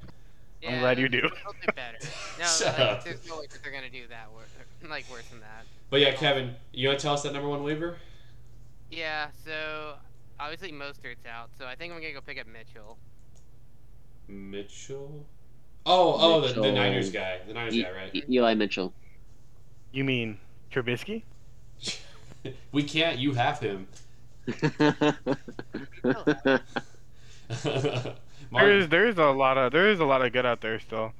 Speaker 2: I'm glad you do.
Speaker 5: They'll do better. No,
Speaker 1: Shut
Speaker 5: like,
Speaker 1: up.
Speaker 5: there's no way that they're gonna do that. Wor- like worse than that.
Speaker 1: But yeah, Kevin, you want to tell us that number one waiver?
Speaker 5: Yeah. So obviously Mostert's out, so I think I'm gonna go pick up Mitchell.
Speaker 1: Mitchell. Oh, oh, the, the Niners guy, the Niners
Speaker 3: E-
Speaker 1: guy, right?
Speaker 3: E- Eli Mitchell.
Speaker 2: You mean Trubisky?
Speaker 1: we can't. You have him.
Speaker 2: There
Speaker 1: Martin,
Speaker 2: is there is a lot of there is a lot of good out there still.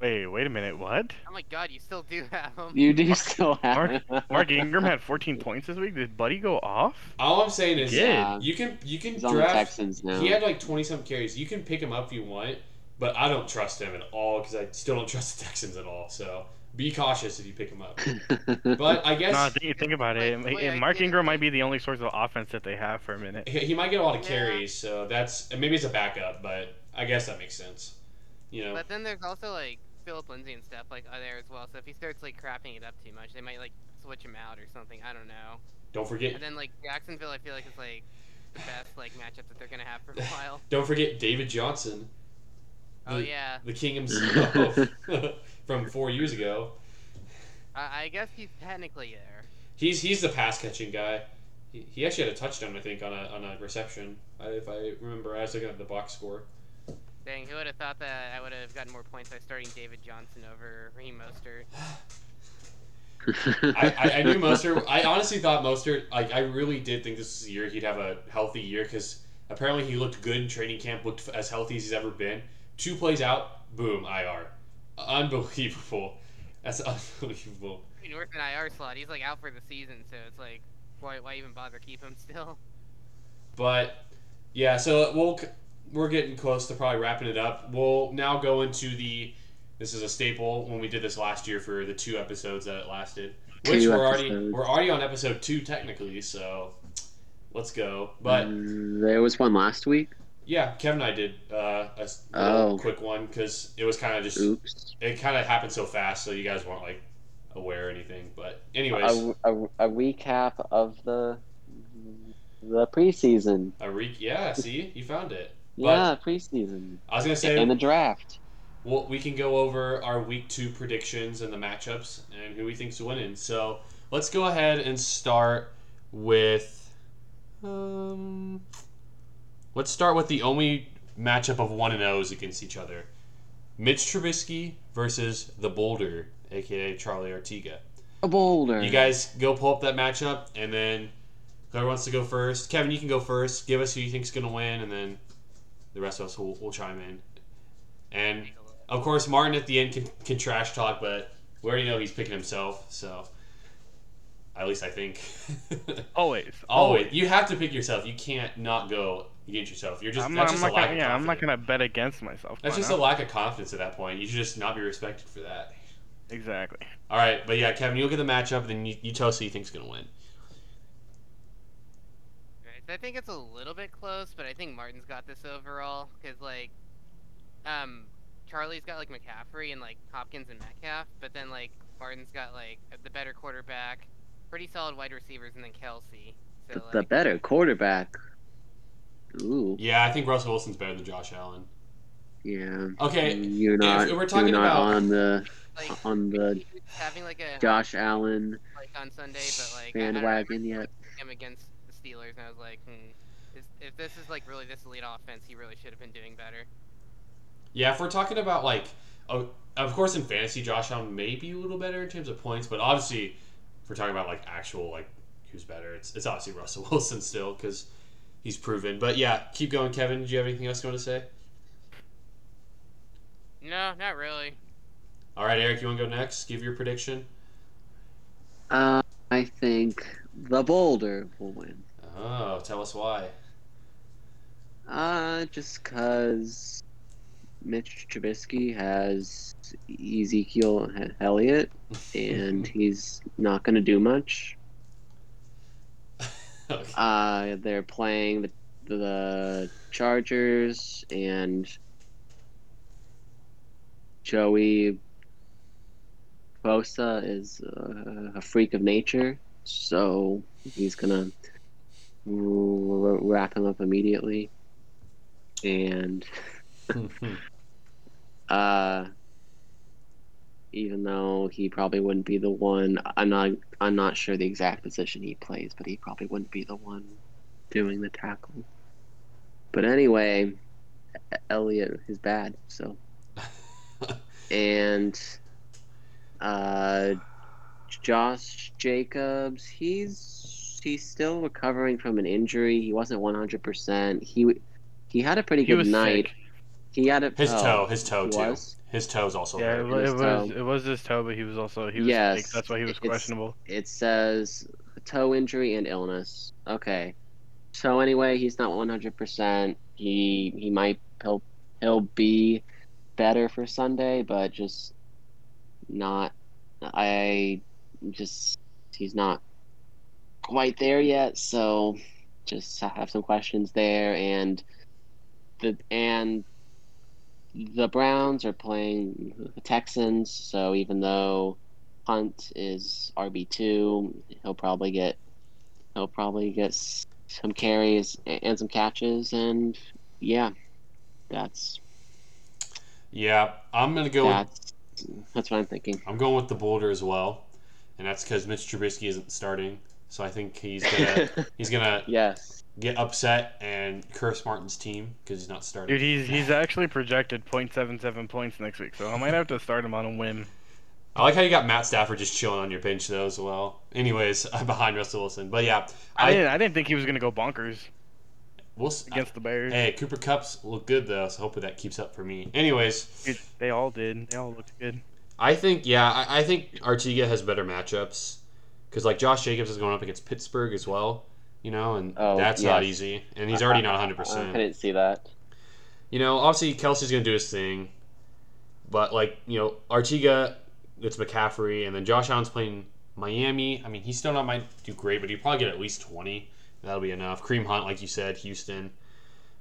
Speaker 2: Wait, wait a minute. What?
Speaker 5: Oh my God, you still do have him.
Speaker 3: you do still have
Speaker 2: Mark,
Speaker 3: him.
Speaker 2: Mark Ingram had 14 points this week. Did Buddy go off?
Speaker 1: all I'm saying is,
Speaker 3: Yeah.
Speaker 1: you can you can
Speaker 3: He's on the
Speaker 1: draft.
Speaker 3: Texans now.
Speaker 1: He had like twenty some carries. You can pick him up if you want, but I don't trust him at all because I still don't trust the Texans at all. So be cautious if you pick him up. But I guess
Speaker 2: No, think, think about it.
Speaker 5: Wait, wait,
Speaker 2: Mark
Speaker 5: get it.
Speaker 2: Ingram might be the only source of offense that they have for a minute.
Speaker 1: he, he might get a lot of
Speaker 5: Yeah.
Speaker 1: carries, so that's maybe it's a backup, but I guess that makes sense. You know,
Speaker 5: But then there's also like Phillip Lindsay and stuff like uh, there as well. So if he starts like crapping it up too much, they might like switch him out or something. I don't know.
Speaker 1: don't forget
Speaker 5: And then like Jacksonville, I feel like is like the best like matchup that they're gonna have for a while.
Speaker 1: don't forget David Johnson.
Speaker 5: Oh
Speaker 1: The-
Speaker 5: yeah,
Speaker 1: the king himself from four years ago.
Speaker 5: I, I guess he's technically there.
Speaker 1: He's he's the pass catching guy. He, he actually had a touchdown, I think, on a, on a reception. I, if I remember, I was looking at the box score.
Speaker 5: Dang, who would have thought that I would have gotten more points by starting David Johnson over Raheem Mostert?
Speaker 1: I, I, I knew Mostert. I honestly thought Mostert. Like I really did think this was the year he'd have a healthy year because apparently he looked good in training camp. Looked as healthy as he's ever been. Two plays out, boom, IR. Unbelievable. That's unbelievable.
Speaker 5: He worked an IR slot. He's like out for the season, so it's like, why, why even bother keep him still?
Speaker 1: But yeah, so we'll we're getting close to probably wrapping it up. We'll now go into the. This is a staple when we did this last year for the two episodes that it lasted. Which
Speaker 3: Two
Speaker 1: we're already we're already on episode two technically, so let's go. But
Speaker 3: Mm, there was one last week.
Speaker 1: yeah, Kevin and I did uh, a
Speaker 3: Oh.
Speaker 1: quick one because it was kind of just
Speaker 3: Oops.
Speaker 1: it kind of happened so fast, so you guys weren't like aware or anything. But anyways,
Speaker 3: A, a, a recap of the the preseason.
Speaker 1: a re- yeah, see, you found it.
Speaker 3: Yeah, preseason
Speaker 1: I was gonna say
Speaker 3: and the draft.
Speaker 1: well, we can go over our week two predictions and the matchups and who we think's winning. So let's go ahead and start with. Um, let's start with the only matchup of one and O's against each other: Mitch Trubisky versus the Boulder, aka Charlie Artiga.
Speaker 3: A boulder.
Speaker 1: You guys go pull up that matchup, and then whoever wants to go first. Kevin, you can go first. Give us who you think's gonna win, and then the rest of us will, will chime in. And
Speaker 5: Take a look.
Speaker 1: of course, Martin at the end can, can trash talk, but we already know he's picking himself, so at least I think.
Speaker 2: Always.
Speaker 1: Always, you have to pick yourself. You can't not go against yourself. You're just
Speaker 2: I'm,
Speaker 1: that's
Speaker 2: I'm
Speaker 1: just
Speaker 2: not
Speaker 1: a lack
Speaker 2: gonna,
Speaker 1: of
Speaker 2: yeah, I'm not gonna bet against myself.
Speaker 1: That's just a lack of confidence at that point. You should just not be respected for that.
Speaker 2: Exactly.
Speaker 1: All right, but yeah, Kevin, you look at the matchup, and then you, you tell us who you think's gonna win.
Speaker 5: Right, so I think it's a little bit close, but I think Martin's got this overall because like, um, Charlie's got like McCaffrey and like Hopkins and Metcalf, but then like Martin's got like the better quarterback, pretty solid wide receivers, and then Kelce. So
Speaker 3: the better quarterback. Ooh,
Speaker 1: Yeah, I think Russell Wilson's better than Josh Allen.
Speaker 3: yeah.
Speaker 1: Okay,
Speaker 3: You're not.
Speaker 1: we're talking
Speaker 3: you're not
Speaker 1: about-
Speaker 3: on the
Speaker 5: like
Speaker 3: on the
Speaker 5: having like a
Speaker 3: Josh Allen
Speaker 5: like on Sunday, but like I- I don't know,
Speaker 3: bandwagon yet.
Speaker 5: him against the Steelers, and I was like, hmm, is, if this is like really this elite offense, he really should have been doing better.
Speaker 1: Yeah, if we're talking about like, oh, of course in fantasy, Josh Allen may be a little better in terms of points, but obviously, if we're talking about like actual like who's better, it's it's obviously Russell Wilson still because he's proven. But yeah, keep going, Kevin. Did you have anything else you want to say?
Speaker 5: No, not really.
Speaker 1: All right, Eric, you want to go next? Give your prediction.
Speaker 3: Uh, I think the Boulder will win.
Speaker 1: Oh, tell us why.
Speaker 3: Uh, just cause Mitch Trubisky has Ezekiel Elliott, and he's not gonna do much.
Speaker 1: Okay.
Speaker 3: Uh, they're playing the the Chargers and Joey Bosa is uh, a freak of nature, so he's gonna r- wrap him up immediately. And uh, even though he probably wouldn't be the one, I'm not I'm not sure the exact position he plays, but he probably wouldn't be the one doing the tackle. But anyway, Elliot is bad, so and uh, Josh Jacobs, he's he's still recovering from an injury. He wasn't 100%. He he had a pretty
Speaker 2: He
Speaker 3: good
Speaker 2: was
Speaker 3: night.
Speaker 2: sick.
Speaker 3: He had a
Speaker 1: his
Speaker 3: oh,
Speaker 1: toe, his toe too.
Speaker 3: was?
Speaker 1: His toe's also
Speaker 2: Yeah, it,
Speaker 1: hurt.
Speaker 2: wa-
Speaker 3: his
Speaker 2: it was
Speaker 3: toe.
Speaker 2: it was his toe, but he was also he was
Speaker 3: Yes,
Speaker 2: sick. That's why he was questionable.
Speaker 3: It says toe injury and illness. Okay. So anyway, he's not 100%. He he might he'll he'll be better for Sunday, but just not I just he's not quite there yet, so just have some questions there and the and the Browns are playing the Texans, so even though Hunt is RB two. He'll probably get he'll probably get some carries and some catches, and yeah, that's
Speaker 1: Yeah, I'm gonna go. With,
Speaker 3: That's that's what I'm thinking.
Speaker 1: I'm going with the Boulder as well, and that's because Mitch Trubisky isn't starting. So I think he's gonna he's gonna
Speaker 3: yes.
Speaker 1: get upset and curse Martin's team because he's not starting.
Speaker 2: Dude, he's he's actually projected 0.77 points next week, so I might have to start him on a whim.
Speaker 1: I like how you got Matt Stafford just chilling on your bench though as well. Anyways, behind Russell Wilson, but yeah,
Speaker 2: I,
Speaker 1: I,
Speaker 2: didn't I didn't think he was gonna go bonkers
Speaker 1: we'll. s-
Speaker 2: against the Bears.
Speaker 1: Hey, Cooper Kupp's look good though, so hopefully that keeps up for me. Anyways,
Speaker 2: Dude, they all did. They all looked good.
Speaker 1: I think yeah, I, I think Artiga has better matchups because like Josh Jacobs is going up against Pittsburgh as well, you know, and
Speaker 3: Oh,
Speaker 1: that's not easy, and he's already not
Speaker 3: 100.
Speaker 1: percent I
Speaker 3: didn't see that.
Speaker 1: You know, obviously Kelce's gonna do his thing, but like you know, Artiga, it's McCaffrey, and then Josh Allen's playing Miami. I mean, he's still not might do great, but he'll probably get at least twenty. That'll be enough. Kareem Hunt, like you said, Houston.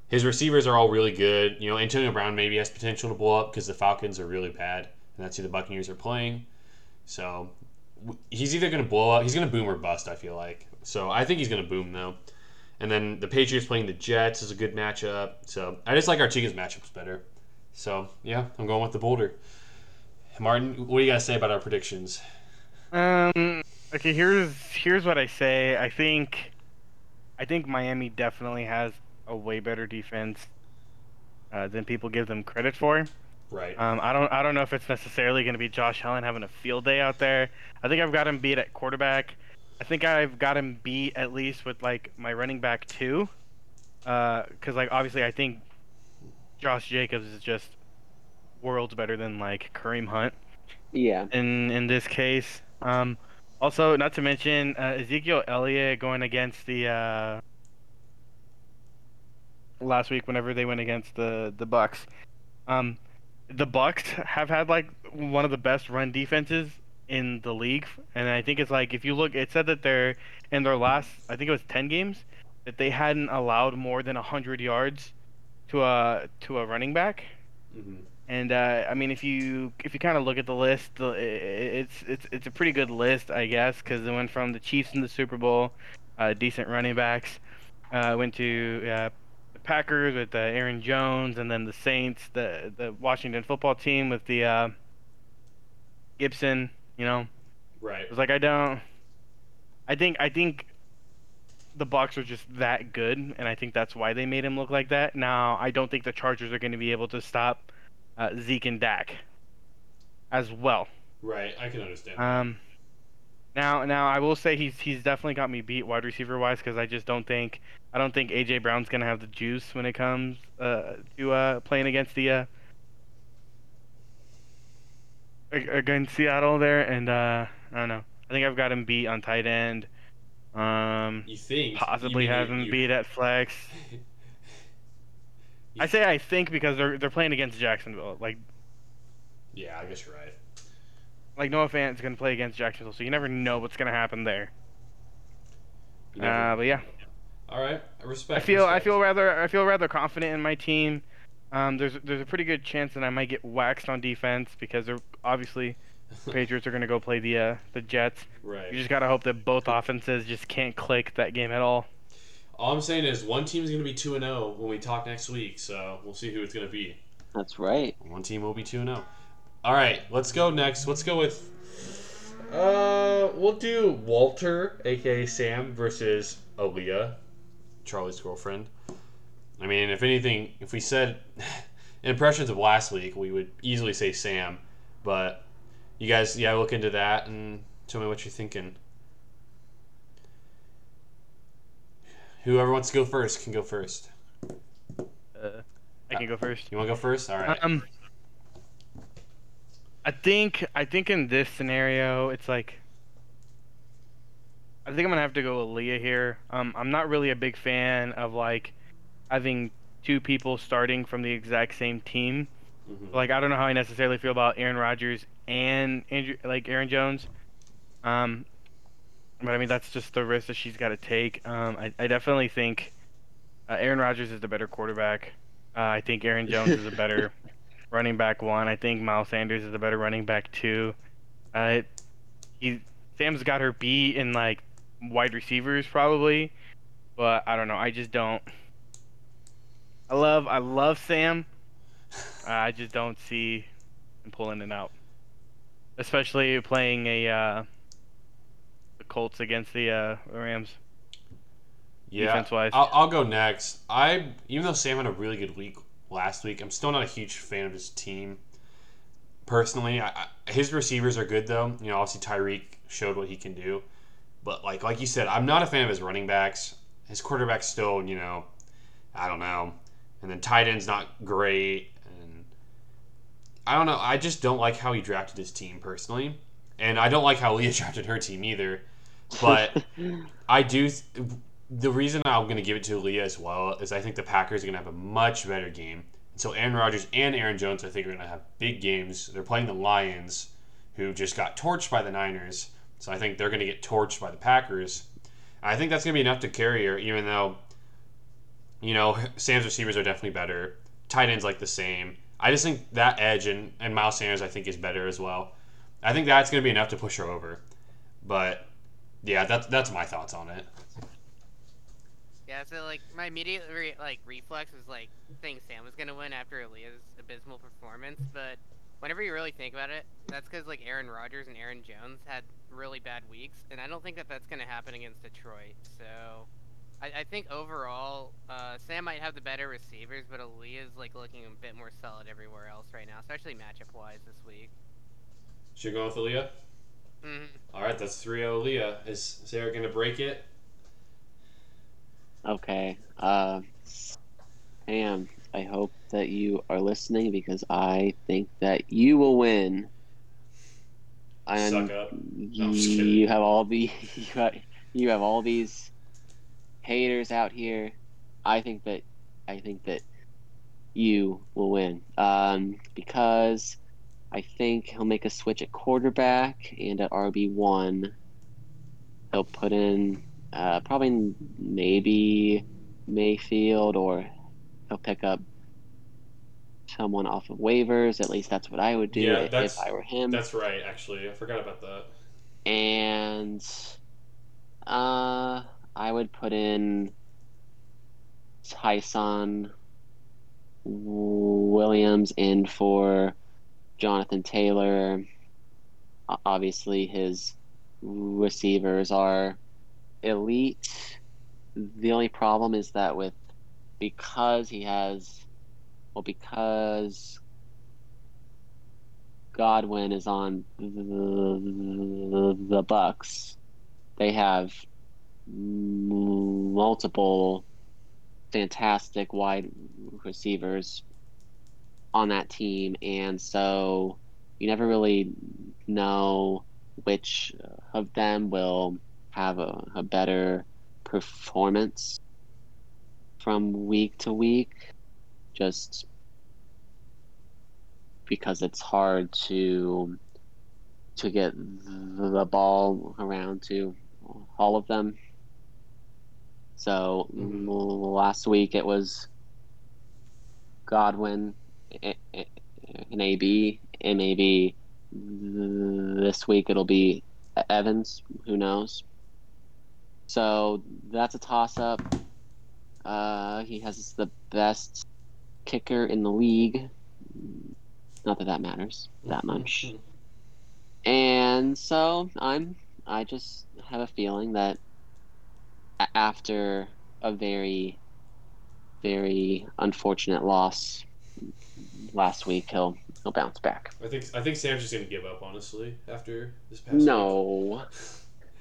Speaker 1: His receivers are all really good. You know, Antonio Brown maybe has potential to blow up because the Falcons are really bad, and that's who the Buccaneers are playing. So he's either going to blow up, he's going to boom or bust. I feel like. So I think he's going to boom though. And then the Patriots playing the Jets is a good matchup. So I just like Artiga's matchups better. So yeah, I'm going with the Boulder. Martin, what do you guys say about our predictions?
Speaker 2: Um. Okay. Here's here's what I say. I think, I think Miami definitely has a way better defense uh, than people give them credit for.
Speaker 1: Right.
Speaker 2: Um. I don't. I don't know if it's necessarily going to be Josh Allen having a field day out there. I think I've got him beat at quarterback. I think I've got him beat at least with like my running back too. Uh, because like obviously I think Josh Jacobs is just worlds better than like Kareem Hunt
Speaker 3: Yeah.
Speaker 2: in in this case. Um, also, not to mention uh, Ezekiel Elliott going against the uh, last week whenever they went against the the Bucks. Um, the Bucks have had like one of the best run defenses in the league, and I think it's like if you look, it said that they're in their last, I think it was ten games, that they hadn't allowed more than hundred yards to a to a running back.
Speaker 1: Mhm.
Speaker 2: And uh, I mean, if you if you kind of look at the list, the- i- i- it's it's it's a pretty good list, I guess, because it went from the Chiefs in the Super Bowl, uh, decent running backs, uh, went to uh, Packers with uh, Aaron Jones, and then the Saints, the the Washington football team with the uh, Gibson. You know,
Speaker 1: Right.
Speaker 2: it was like I don't. I think I think the Bucks are just that good, and I think that's why they made him look like that. Now I don't think the Chargers are going to be able to stop uh, Zeke and Dak as well.
Speaker 1: Right. I can understand.
Speaker 2: Um, now now I will say he's he's definitely got me beat wide receiver wise because I just don't think I don't think AJ Brown's going to have the juice when it comes uh, to uh, playing against the uh, against Seattle there, and uh, I don't know. I think I've got him beat on tight end. Um,
Speaker 1: you think
Speaker 2: possibly
Speaker 1: you
Speaker 2: have him
Speaker 1: you-
Speaker 2: beat at flex. I say I think because they're they're playing against Jacksonville. Like
Speaker 1: Yeah, I guess you're right.
Speaker 2: Like Noah Fant's gonna play against Jacksonville, so you never know what's gonna happen there.
Speaker 1: You
Speaker 2: Uh, but yeah,
Speaker 1: All right. I respect.
Speaker 2: I feel I feel rather I feel rather confident in my team. Um, there's there's a pretty good chance that I might get waxed on defense because they're obviously the Patriots are gonna go play the uh, the Jets.
Speaker 1: right.
Speaker 2: You just gotta hope that both offenses just can't click that game at all.
Speaker 1: All I'm saying is one team's going to be 2 and 0 when we talk next week, so we'll see who it's going to be.
Speaker 3: That's right.
Speaker 1: One team will be 2 and 0. All right, let's go next. Let's go with uh we'll do Walter aka Sam versus Aaliyah, Charlie's girlfriend. I mean, if anything, if we said impressions of last week, we would easily say Sam, but you guys yeah, look into that and tell me what you're thinking. Whoever wants to go first can go first.
Speaker 2: Uh, I can go first.
Speaker 1: You want to go first? All right.
Speaker 2: Um, I think I think in this scenario, it's like I think I'm gonna have to go with Leah here. Um, I'm not really a big fan of like having two people starting from the exact same team.
Speaker 1: Mhm.
Speaker 2: Like I don't know how I necessarily feel about Aaron Rodgers and Andrew, like Aaron Jones. Um, but I mean that's just the risk that she's got to take. Um, I, I definitely think uh, Aaron Rodgers is the better quarterback. Uh, I think Aaron Jones is a better running back one. I think Miles Sanders is a better running back two. Uh, he Sam's got her beat in like wide receivers probably, but I don't know. I just don't. I love I love Sam, I just don't see him pulling it out, especially playing a uh, the Colts against the uh, Rams.
Speaker 1: Yeah. I'll, I'll go next. I even though Sam had a really good week last week, I'm still not a huge fan of his team. Personally, I, I, his receivers are good though. You know, obviously Tyreek showed what he can do, but like like you said, I'm not a fan of his running backs. His quarterback's still, you know, I don't know, and then tight end's not great, and I don't know. I just don't like how he drafted his team personally, and I don't like how Leah drafted her team either. But I do. Th- the reason I'm going to give it to Leah as well is I think the Packers are going to have a much better game. So Aaron Rodgers and Aaron Jones, I think, are going to have big games. They're playing the Lions, who just got torched by the Niners. So I think they're going to get torched by the Packers. I think that's going to be enough to carry her, even though, you know, Sam's receivers are definitely better. Tight ends like the same. I just think that edge and, and Miles Sanders, I think, is better as well. I think that's going to be enough to push her over. But yeah, that's that's my thoughts on it.
Speaker 5: Yeah, so like my immediate re- like reflex was like saying Sam was gonna win after Aaliyah's abysmal performance, but whenever you really think about it, that's because like Aaron Rodgers and Aaron Jones had really bad weeks, and I don't think that that's gonna happen against Detroit. So I, I think overall, uh, Sam might have the better receivers, but Aaliyah's like looking a bit more solid everywhere else right now, especially matchup wise this week.
Speaker 1: Should go with Aaliyah?
Speaker 5: hmm
Speaker 1: All right, that's 3 0 Aaliyah. Is Sarah going to break it?
Speaker 3: Okay. Uh, I hope that you are listening because I think that you will win. And
Speaker 1: Suck up.
Speaker 3: you,
Speaker 1: I'm just kidding.
Speaker 3: you have all the you have, you have all these haters out here. I think that I think that you will win um, because I think he'll make a switch at quarterback and at RB one. He'll put in uh, probably maybe Mayfield or he'll pick up someone off of waivers. At least that's what I would do
Speaker 1: Yeah,
Speaker 3: if I were him.
Speaker 1: That's right, actually. I forgot about that.
Speaker 3: and uh, I would put in Ty'Son Williams in for Jonathan Taylor. Obviously, his receivers are elite. The only problem is that with because he has well because Godwin is on the, the Bucks. They have multiple fantastic wide receivers on that team, and so you never really know which of them will have a, a better performance from week to week. Just because it's hard to to get the ball around to all of them. So
Speaker 1: Mhm.
Speaker 3: last week it was Godwin, a- a- an AB, and maybe this week it'll be Evans. Who knows? So that's a toss up. Uh, he has the best kicker in the league. Not that that matters that much. And so I'm I just have a feeling that after a very very unfortunate loss last week he'll he'll bounce back.
Speaker 1: I think I think Sam's just gonna give up honestly after this past No. week.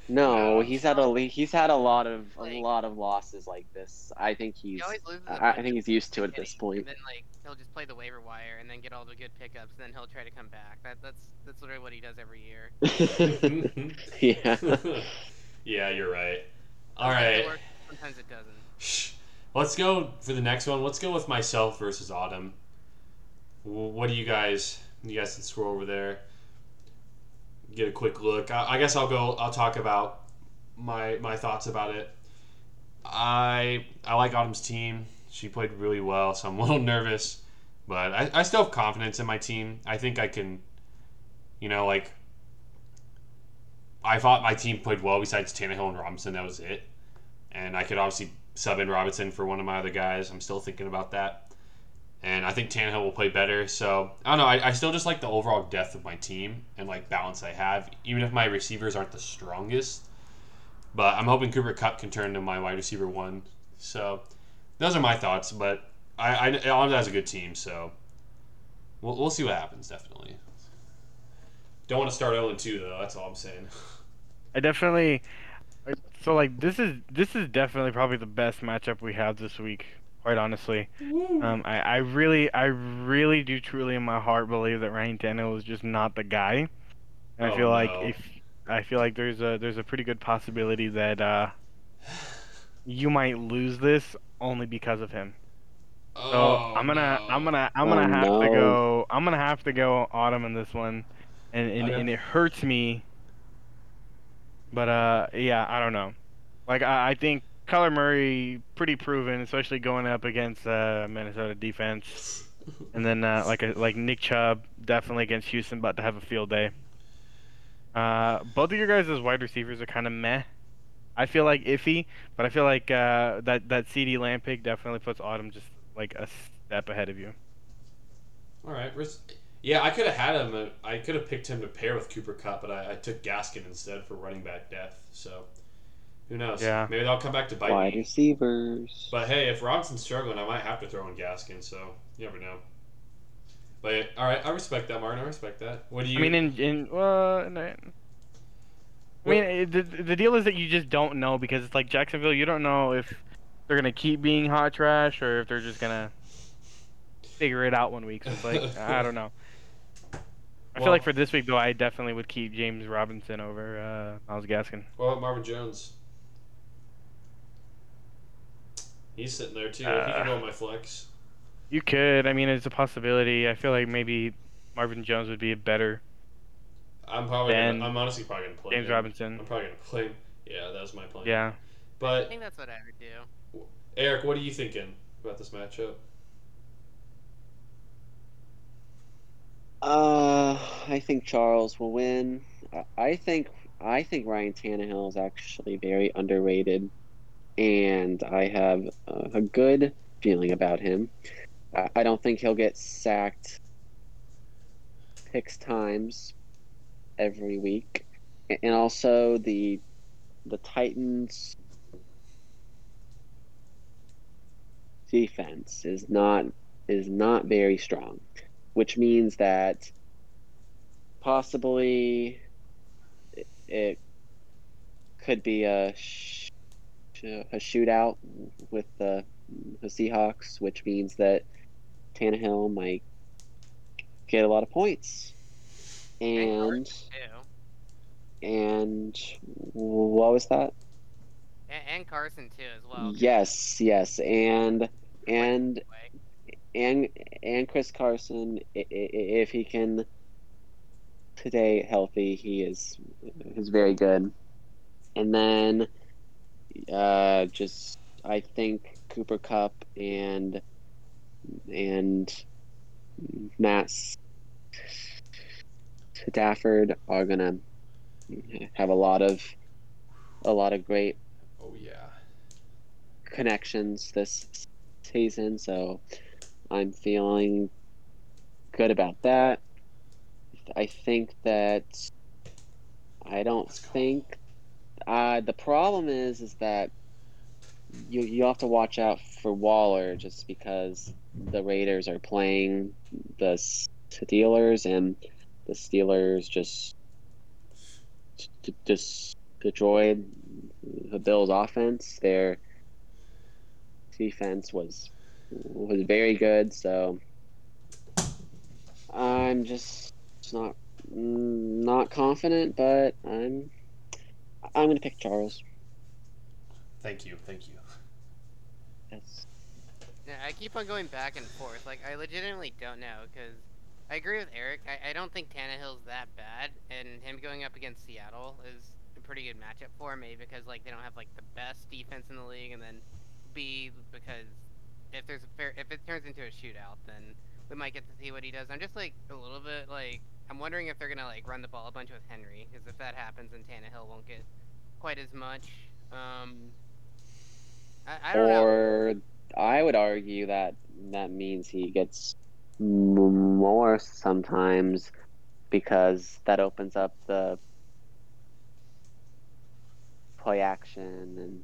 Speaker 3: No. No,
Speaker 1: No.
Speaker 3: he's had a he's had a lot of a lot of losses like this. I think he's
Speaker 5: He always loses. a
Speaker 3: I, I
Speaker 5: bunch
Speaker 3: think he's used to it at this point.
Speaker 5: And then like he'll just play the waiver wire and then get all the good pickups, and then he'll try to come back. That that's that's literally what he does every year.
Speaker 3: yeah.
Speaker 1: yeah, you're right. All right.
Speaker 5: Sometimes it
Speaker 1: right.
Speaker 5: works, sometimes it doesn't.
Speaker 1: Shh. Let's go for the next one. Let's go with myself versus Autumn. What do you guys? You guys can scroll over there. Get a quick look. I, I guess I'll go. I'll talk about my my thoughts about it. I I like Autumn's team. She played really well, so I'm a little nervous, but I, I still have confidence in my team. I think I can, you know, like I thought my team played well besides Tannehill and Robinson. That was it, and I could obviously sub in Robinson for one of my other guys. I'm still thinking about that. And I think Tannehill will play better. So I don't know. I, I still just like the overall depth of my team and like balance I have, even if my receivers aren't the strongest. But I'm hoping Cooper Kupp can turn into my wide receiver one. So those are my thoughts. But I, I Atlanta has a good team, so we'll, we'll see what happens. Definitely. Don't want to start 0 2 though. That's all I'm saying.
Speaker 2: I definitely. So like this is this is definitely probably the best matchup we have this week. Quite honestly, um, I, I really I really do truly in my heart believe that Ryan Tannehill is just not the guy. And I
Speaker 1: Oh,
Speaker 2: feel like
Speaker 1: no.
Speaker 2: if I feel like there's a there's a pretty good possibility that uh, you might lose this only because of him. So
Speaker 1: Oh,
Speaker 2: I'm gonna
Speaker 1: no.
Speaker 2: I'm gonna I'm
Speaker 3: Oh,
Speaker 2: gonna have to go I'm gonna have to go autumn in this one, and and,
Speaker 1: Okay.
Speaker 2: and it hurts me. But uh yeah I don't know, like I, I think Kyler Murray pretty proven, especially going up against uh, Minnesota defense, and then uh, like a, like Nick Chubb definitely against Houston, about to have a field day. Uh, both of your guys' as wide receivers are kind of meh. I feel like iffy, but I feel like uh, that that CeeDee Lamb pick definitely puts Autumn just like a step ahead of you.
Speaker 1: All right. Yeah, I could have had him. uh, I could have picked him to pair with Cooper Kupp, but I, I took Gaskin instead for running back depth. So who knows?
Speaker 2: Yeah.
Speaker 1: Maybe that'll come back to bite
Speaker 3: Wide
Speaker 1: me.
Speaker 3: receivers.
Speaker 1: But hey, if Robinson's struggling, I might have to throw in Gaskin. So you never know. But all right, I respect that, Martin. I respect that. What do you?
Speaker 2: I mean, in in well, in, I mean, the the deal is that you just don't know because it's like Jacksonville. You don't know if they're gonna keep being hot trash or if they're just gonna figure it out one week. So it's like I don't know. I
Speaker 1: Well-
Speaker 2: feel like for this week though, I definitely would keep James Robinson over uh, Myles Gaskin.
Speaker 1: what about Marvin Jones? He's sitting there too. he
Speaker 2: Uh,
Speaker 1: can go on my flex.
Speaker 2: You could. I mean, it's a possibility. I feel like maybe Marvin Jones would be a better
Speaker 1: I'm probably.
Speaker 2: then
Speaker 1: Gonna, I'm honestly probably gonna play
Speaker 2: James
Speaker 1: him.
Speaker 2: Robinson.
Speaker 1: I'm probably gonna play. him. Yeah, that was my plan.
Speaker 2: Yeah.
Speaker 1: But I
Speaker 5: think that's what I would do.
Speaker 1: Eric, what are you thinking about this matchup?
Speaker 3: Uh, I think Charles will win. I- I think I think Ryan Tannehill is actually very underrated, and I have a good feeling about him. I don't think he'll get sacked six times every week, and also the the Titans defense is not is not very strong which means that possibly it could be a a shootout with the, the Seahawks, which means that Tannehill might get a lot of points. And and what was that?
Speaker 5: And, and Carson too as well.
Speaker 3: Yes, yes, and and and and Chris Carson, if he can today healthy, he is is very good. And then, uh, just I think Cooper Kupp and and Matt Stafford are gonna have a lot of a lot of great
Speaker 1: Oh yeah.
Speaker 3: connections this season, so I'm feeling good about that. I think that I don't think uh, the problem is is that you you have to watch out for Waller just because the Raiders are playing the Steelers and the Steelers just just destroyed the Bills' offense. Their defense was was very good, so I'm just not not confident, but I'm I'm gonna pick Charles.
Speaker 1: Thank you. Thank you.
Speaker 3: Yes.
Speaker 5: Yeah, I keep on going back and forth. Like, I legitimately don't know, because I agree with Eric. I, I don't think Tannehill's that bad, and him going up against Seattle is a pretty good matchup for me because, like, they don't have, like, the best defense in the league, and then B, because if there's a fair, if it turns into a shootout, then we might get to see what he does. I'm just, like, a little bit, like, I'm wondering if they're going to, like, run the ball a bunch with Henry, because if that happens, then Tannehill won't get quite as much. Um, I, I don't know.
Speaker 3: Or I would argue that that means he gets more sometimes because that opens up the play action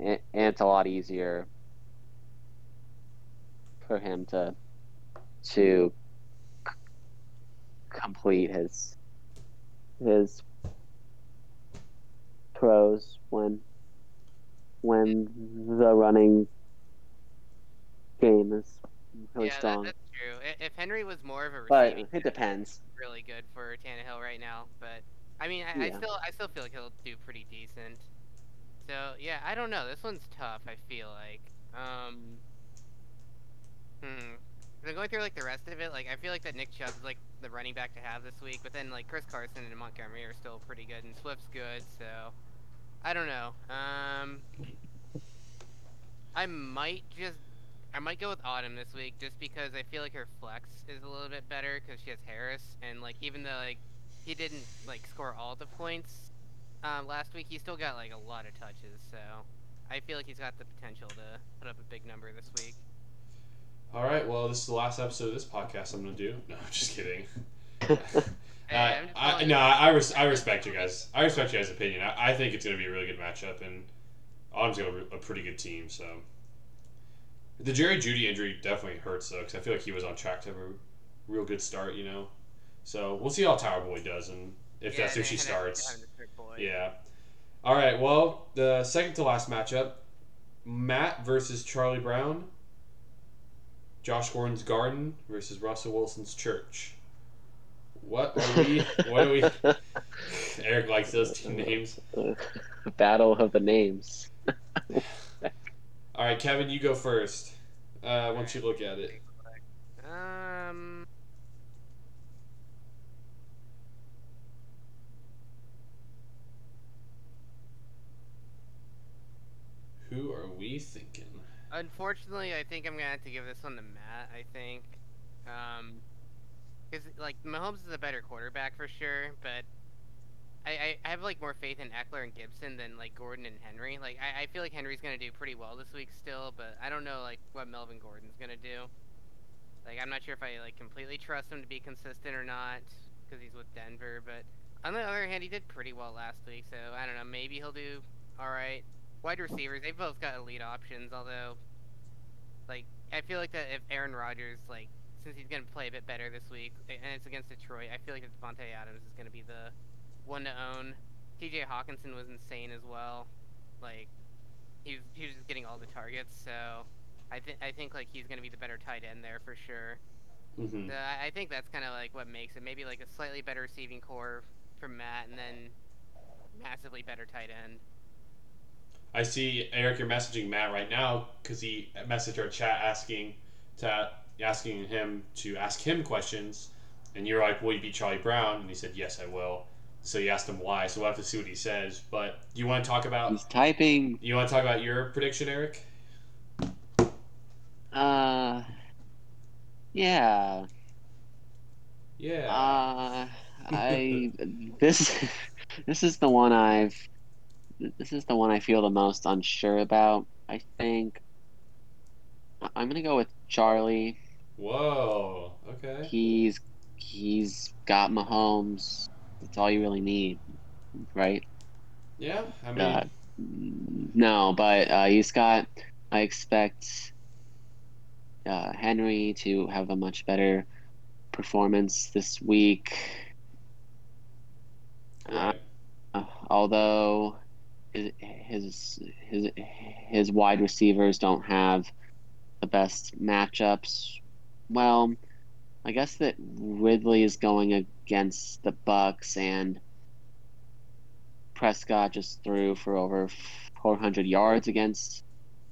Speaker 3: and, and it's a lot easier for him to to complete his his throws when when the running game is really
Speaker 5: yeah, that,
Speaker 3: strong.
Speaker 5: that's true. If Henry was more of a
Speaker 3: but it depends.
Speaker 5: really good for Tannehill right now. But I mean, I, I still I still feel like he'll do pretty decent. So yeah, I don't know. This one's tough. I feel like. Um. Hmm. But going through like the rest of it, like I feel like that Nick Chubb's like the running back to have this week, but then like Chris Carson and Montgomery are still pretty good, and Swift's good. So I don't know. Um. I might just I might go with Autumn this week just because I feel like her flex is a little bit better because she has Harris and like even though like he didn't like score all the points um, last week, he still got like a lot of touches. So I feel like he's got the potential to put up a big number this week.
Speaker 1: All right. Well, this is the last episode of this podcast I'm gonna do. No, I'm just kidding. Uh,
Speaker 5: I'm
Speaker 1: I, no. I, res- I respect you guys. I respect you guys' opinion. I, I think it's going to be a really good matchup, and Autumn's got a, a pretty good team. So the Jerry Jeudy injury definitely hurts though, because I feel like he was on track to have a real good start. You know, so we'll see how Tower Boy does, and if
Speaker 5: Yeah,
Speaker 1: that's who she starts.
Speaker 5: having the third boy.
Speaker 1: Yeah. All right. Well, the second to last matchup, Matt versus Charlie Brown. Josh Gordon's Garden versus Russell Wilson's Church. What are we? what are we? Eric likes those two names.
Speaker 3: Battle of the names.
Speaker 1: All right, Kevin, you go first. Uh, once you look at it.
Speaker 5: Um.
Speaker 1: Who are we thinking?
Speaker 5: Unfortunately, I think I'm gonna have to give this one to Matt. I think, um, because like Mahomes is a better quarterback for sure, but I, I, have like more faith in Ekeler and Gibson than like Gordon and Henry. Like I, I feel like Henry's gonna do pretty well this week still, but I don't know like what Melvin Gordon's gonna do. Like I'm not sure if I like completely trust him to be consistent or not because he's with Denver. But on the other hand, he did pretty well last week, so I don't know. Maybe he'll do all right. Wide receivers, they've both got elite options. Although, like I feel like that if Aaron Rodgers like since he's gonna play a bit better this week and it's against Detroit, I feel like Davante Adams is gonna be the one to own. T.J. Hockenson was insane as well. Like he was he was just getting all the targets, so I think I think like he's gonna be the better tight end there for sure.
Speaker 1: Mm-hmm.
Speaker 5: So I, I think that's kind of like what makes it maybe like a slightly better receiving core from Matt, and then massively better tight end.
Speaker 1: I see Eric, you're messaging Matt right now because he messaged our chat asking to asking him to ask him questions, and you're like, "Will you beat Charlie Brown?" And he said, "Yes, I will." So you asked him why. So we'll have to see what he says. But do you want to talk about
Speaker 3: He's typing.
Speaker 1: you want to talk about your prediction, Eric?
Speaker 3: Uh, yeah.
Speaker 1: Yeah.
Speaker 3: Uh, I this this is the one I've this is the one I feel the most unsure about. I think I'm gonna go with Charlie.
Speaker 1: Whoa. Okay.
Speaker 3: He's he's got Mahomes. That's all you really need, right?
Speaker 1: Yeah. I mean,
Speaker 3: Uh, no, but uh, he's got. I expect uh, Henry to have a much better performance this week. Uh, although his, his his his wide receivers don't have the best matchups. Well, I guess that Ridley is going against the Bucks and Prescott just threw for over 400 yards against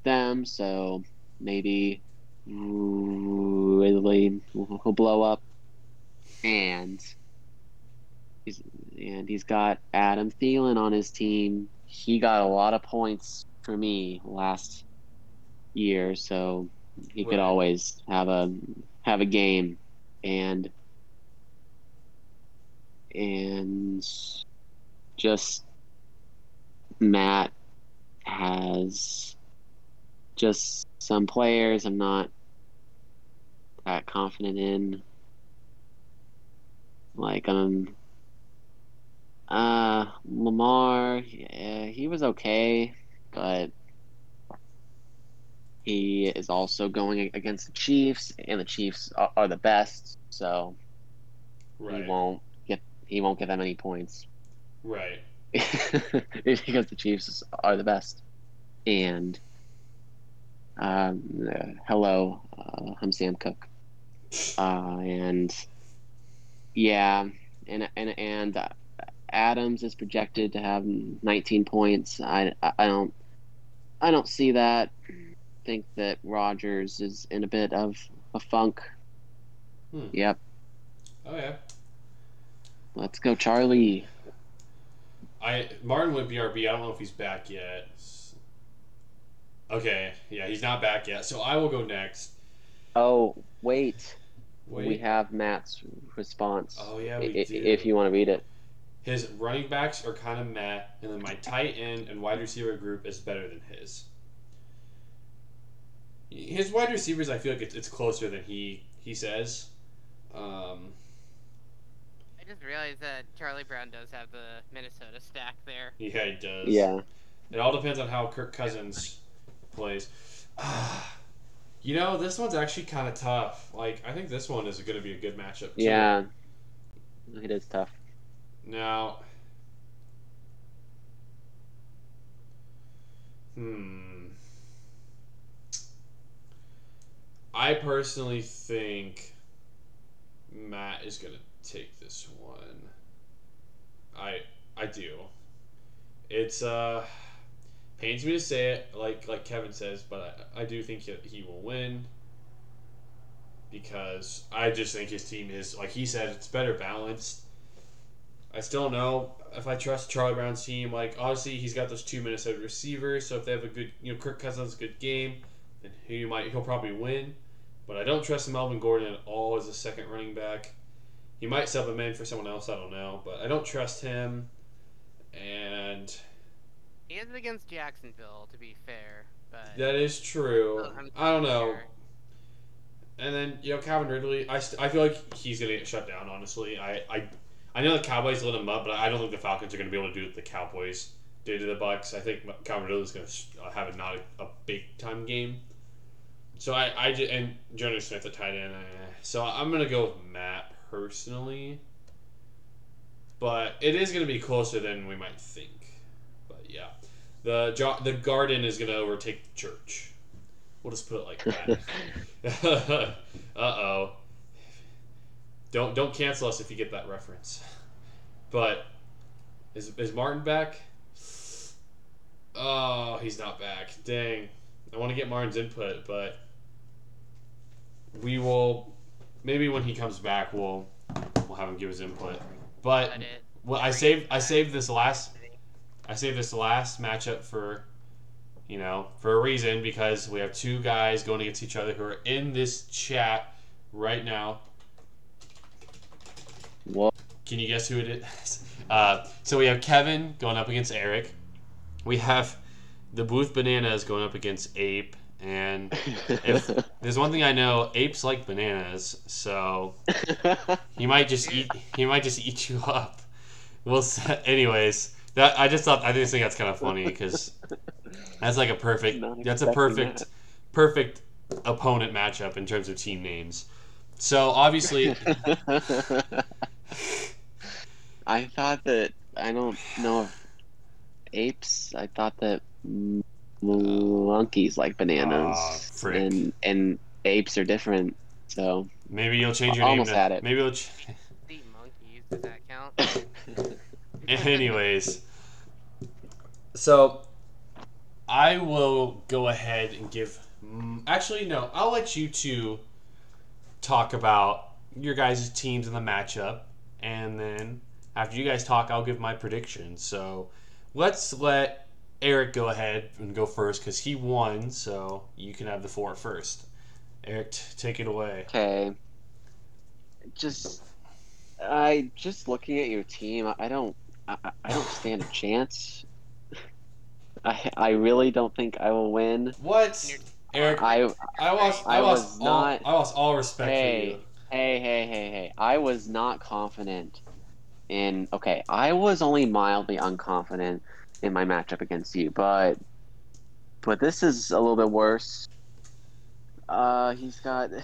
Speaker 3: them, so maybe Ridley will blow up. And he's and he's got Adam Thielen on his team. He got a lot of points for me last year, so he could always have a have a game and and just Matt has just some players I'm not that confident in. Like um uh Lamar, yeah, he was okay, but he is also going against the Chiefs, and the Chiefs are, are the best, so
Speaker 1: Right.
Speaker 3: he won't get he won't get that many points
Speaker 1: Right.
Speaker 3: because the Chiefs are the best. And um, uh, hello, uh, I'm Sam Cook. Uh, and yeah, and and and Adams is projected to have 19 points. I I don't I don't see that. Think that Rodgers is in a bit of a funk.
Speaker 1: Hmm.
Speaker 3: Yep,
Speaker 1: Oh yeah.
Speaker 3: let's go, Charlie.
Speaker 1: I Martin went BRB. I don't know if he's back yet. Okay, yeah, he's not back yet. So I will go next.
Speaker 3: Oh wait,
Speaker 1: Wait.
Speaker 3: we have Matt's response.
Speaker 1: oh yeah, we
Speaker 3: i-
Speaker 1: do.
Speaker 3: if you want to read it.
Speaker 1: His running backs are kind of meh, and then my tight end and wide receiver group is better than his. His wide receivers, I feel like it's, it's closer than he he says. Um,
Speaker 5: I just realized that Charlie Brown does have the Minnesota stack there.
Speaker 1: yeah, he does.
Speaker 3: Yeah.
Speaker 1: It all depends on how Kirk Cousins plays. you know, this one's actually kind of tough. Like, I think this one is going to be a good matchup. Too.
Speaker 3: Yeah. It is tough.
Speaker 1: Now, hmm. I personally think Matt is gonna take this one. I I do. It's uh pains me to say it, like like Kevin says, but I, I do think he, he will win because I just think his team is like he said, it's better balanced. I still don't know if I trust Charlie Brown's team. Like, obviously, he's got those two Minnesota receivers, so if they have a good, you know, Kirk Cousins good game, then he might he'll probably win. But I don't trust Melvin Gordon at all as a second running back. He might sub him in for someone else, I don't know, but I don't trust him. And
Speaker 5: He is against Jacksonville, to be fair, but
Speaker 1: that is true.
Speaker 5: I'm
Speaker 1: don't know.
Speaker 5: sure.
Speaker 1: And then you know Calvin Ridley, I, st- I feel like he's gonna get shut down. Honestly, I, I I know the Cowboys lit him up, but I don't think the Falcons are gonna be able to do what the Cowboys did to the Bucks. I think Calvin Ridley's gonna uh, have a not a, a big time game. So I I ju- and Jonnu Smith at tight end. So I'm gonna go with Matt personally, but it is gonna be closer than we might think. But yeah, the jo- the Garden is gonna overtake the Church. We'll just put it like that. uh oh. Don't don't cancel us if you get that reference. But is is Martin back? Oh, he's not back. Dang. I want to get Martin's input, but we will maybe when he comes back we'll we'll have him give his input. But
Speaker 5: But
Speaker 1: well, I saved I saved this last I saved this last matchup for you know for a reason because we have two guys going against each other who are in this chat right now.
Speaker 3: Whoa.
Speaker 1: Can you guess who it is? Uh, so we have Kevin going up against Eric. We have the Bluth Bananas going up against Ape. And if there's one thing I know, apes like bananas, so he might just eat. He might just eat you up. We'll. Anyways, that I just thought I just think that's kind of funny because that's like a perfect. That's a perfect,
Speaker 3: that.
Speaker 1: perfect opponent matchup in terms of team names. So obviously,
Speaker 3: I thought that I don't know if apes. I thought that monkeys like bananas,
Speaker 1: Aw, frick.
Speaker 3: and and apes are different. So
Speaker 1: maybe you'll change your
Speaker 3: I
Speaker 1: name.
Speaker 3: almost
Speaker 1: to-
Speaker 3: had it.
Speaker 1: Maybe you'll. Ch-
Speaker 5: the monkeys, does that count?
Speaker 1: Anyways, so I will go ahead and give. mm, Actually, no, I'll let you two talk about your guys' teams in the matchup, and then after you guys talk, I'll give my predictions. So let's let Eric go ahead and go first because he won, so you can have the floor first. Eric, t- take it away.
Speaker 3: okay, just I just looking at your team. I don't I, I- don't stand a chance. I I really don't think I will win.
Speaker 1: What? Eric,
Speaker 3: I
Speaker 1: I lost. I,
Speaker 3: I
Speaker 1: lost
Speaker 3: was
Speaker 1: all.
Speaker 3: not-
Speaker 1: I lost all respect for
Speaker 3: Hey.
Speaker 1: you.
Speaker 3: Hey, hey, hey, hey. I was not confident in. Okay, I was only mildly unconfident in my matchup against you, but. But this is a little bit worse. Uh, he's got.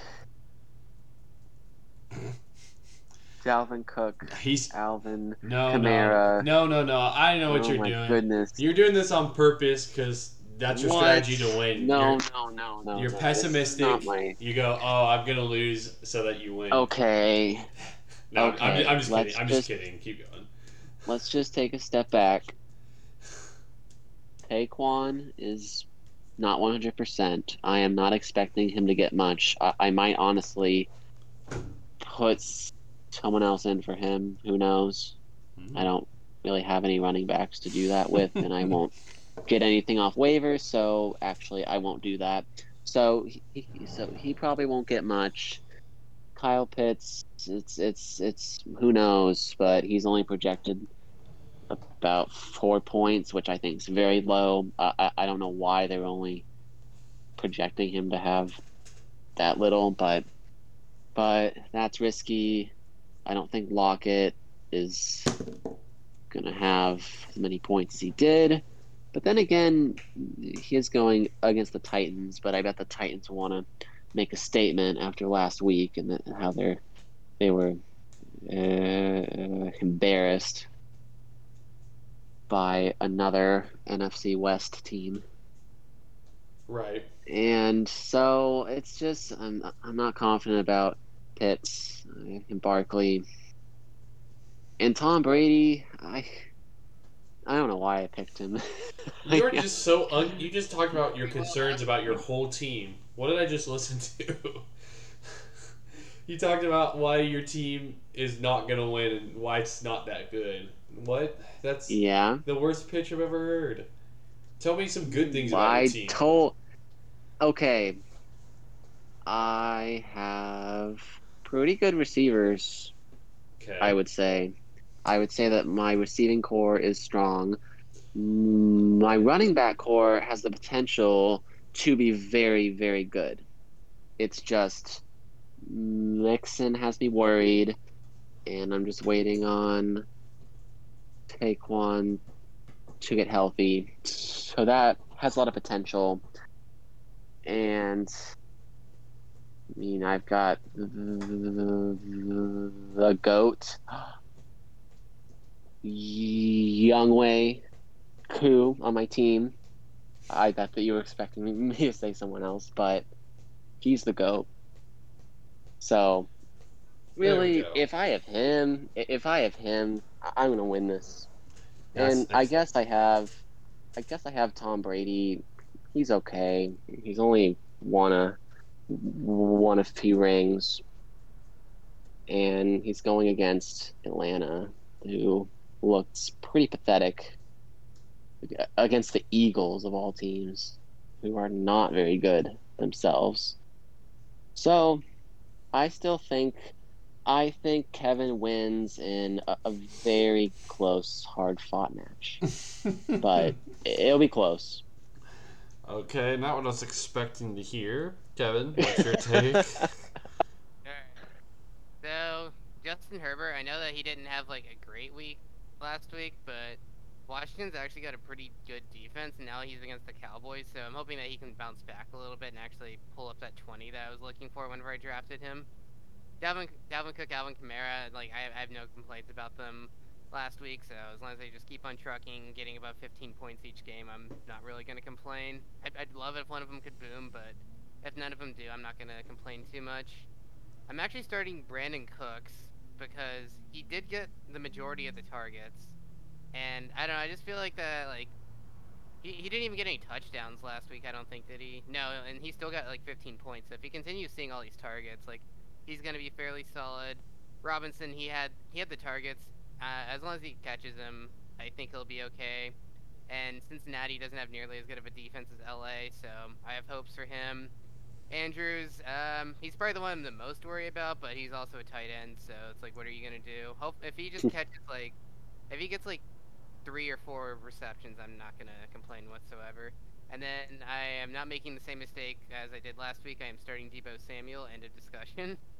Speaker 3: Dalvin Cook,
Speaker 1: He's
Speaker 3: Alvin.
Speaker 1: no, no,
Speaker 3: Kamara.
Speaker 1: no, no, no. I know what
Speaker 3: oh
Speaker 1: you're
Speaker 3: my
Speaker 1: doing.
Speaker 3: goodness.
Speaker 1: You're doing this on purpose because that's your
Speaker 3: What?
Speaker 1: strategy to win.
Speaker 3: No,
Speaker 1: You're,
Speaker 3: no, no, no.
Speaker 1: you're
Speaker 3: no.
Speaker 1: Pessimistic.
Speaker 3: my-
Speaker 1: You go, oh, I'm gonna lose so that you win.
Speaker 3: Okay,
Speaker 1: No, I'm- I'm,
Speaker 3: okay,
Speaker 1: I'm just
Speaker 3: let's
Speaker 1: kidding. I'm just
Speaker 3: just-
Speaker 1: kidding. Keep going.
Speaker 3: let's just take a step back. Saquon is not 100%. I am not expecting him to get much. I, I might honestly put someone else in for him. Who knows? Hmm. I don't really have any running backs to do that with, and I won't get anything off waivers. So actually, I won't do that. So he- so he probably won't get much. Kyle Pitts, it's it's it's who knows, but he's only projected about four points, which I think is very low. I I, I don't know why they're only projecting him to have that little, but but that's risky. I don't think Lockett is gonna have as many points as he did. But then again, he is going against the Titans, but I bet the Titans want to make a statement after last week and how they're they were uh, embarrassed by another NFC West team.
Speaker 1: Right.
Speaker 3: And so it's just I'm I'm not confident about Pitts and Barkley and Tom Brady. I I don't know why I picked him.
Speaker 1: You're just so un- you just talked about your concerns about your whole team. What did I just listen to? you talked about why your team is not gonna win and why it's not that good. What? That's
Speaker 3: yeah.
Speaker 1: the worst pitch I've ever heard. Tell me some good things about
Speaker 3: I
Speaker 1: your team.
Speaker 3: I told. Okay. I have pretty good receivers.
Speaker 1: okay.
Speaker 3: I would say. I would say that my receiving core is strong. My running back core has the potential to be very, very good. It's just Mixon has me worried, and I'm just waiting on Saquon to get healthy. So that has a lot of potential. And I mean, I've got the, the goat, Younghoe, Koo on my team. I bet that you were expecting me to say someone else, but he's the goat. So, really,
Speaker 1: go.
Speaker 3: if I have him, if I have him, I'm gonna win this.
Speaker 1: That's-
Speaker 3: and I guess I have, I guess I have Tom Brady. He's okay. He's only won a won a few rings, and he's going against Atlanta, who looks pretty pathetic against the Eagles of all teams, who are not very good themselves. So, I still think, I think Kevin wins in a, a very close, hard-fought match, but it'll be close.
Speaker 1: okay, not what I was expecting to hear. Kevin, what's your take?
Speaker 5: Alright. So, Justin Herbert, I know that he didn't have like a great week last week, but Washington's actually got a pretty good defense, and now he's against the Cowboys, so I'm hoping that he can bounce back a little bit and actually pull up that 20 that I was looking for whenever I drafted him. Dalvin, Dalvin Cook, Alvin Kamara, like I, I have no complaints about them last week, so as long as they just keep on trucking, getting about 15 points each game, I'm not really going to complain. I'd, I'd love it if one of them could boom, but if none of them do, I'm not going to complain too much. I'm actually starting Brandin Cooks because he did get the majority of the targets, and I don't know. I just feel like that like he, he didn't even get any touchdowns last week. I don't think did he? No, and he still got like 15 points. So if he continues seeing all these targets, like he's gonna be fairly solid. Robinson, he had he had the targets. Uh, as long as he catches them, I think he'll be okay. And Cincinnati doesn't have nearly as good of a defense as LA, so I have hopes for him. Andrews, um, he's probably the one I'm the most worried about, but he's also a tight end, so it's like, what are you gonna do? Hope if he just catches like, if he gets like three or four receptions, I'm not gonna complain whatsoever. And then I am not making the same mistake as I did last week. I am starting Deebo Samuel. End of discussion.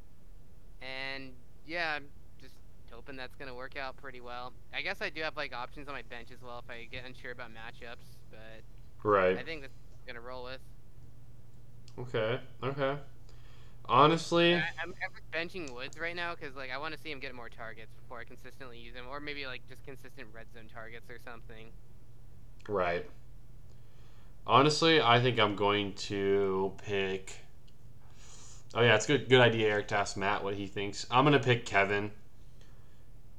Speaker 5: And yeah, I'm just hoping that's gonna work out pretty well. I guess I do have like options on my bench as well if I get unsure about matchups, but
Speaker 1: Right.
Speaker 5: I think that's gonna roll with.
Speaker 1: Okay. Okay. Honestly,
Speaker 5: I, I'm, I'm benching Woods right now because like I want to see him get more targets before I consistently use him, or maybe like just consistent red zone targets or something.
Speaker 1: right. Honestly, I think I'm going to pick. Oh yeah, it's good. Good idea, Eric, to ask Matt what he thinks. I'm gonna pick Kevin,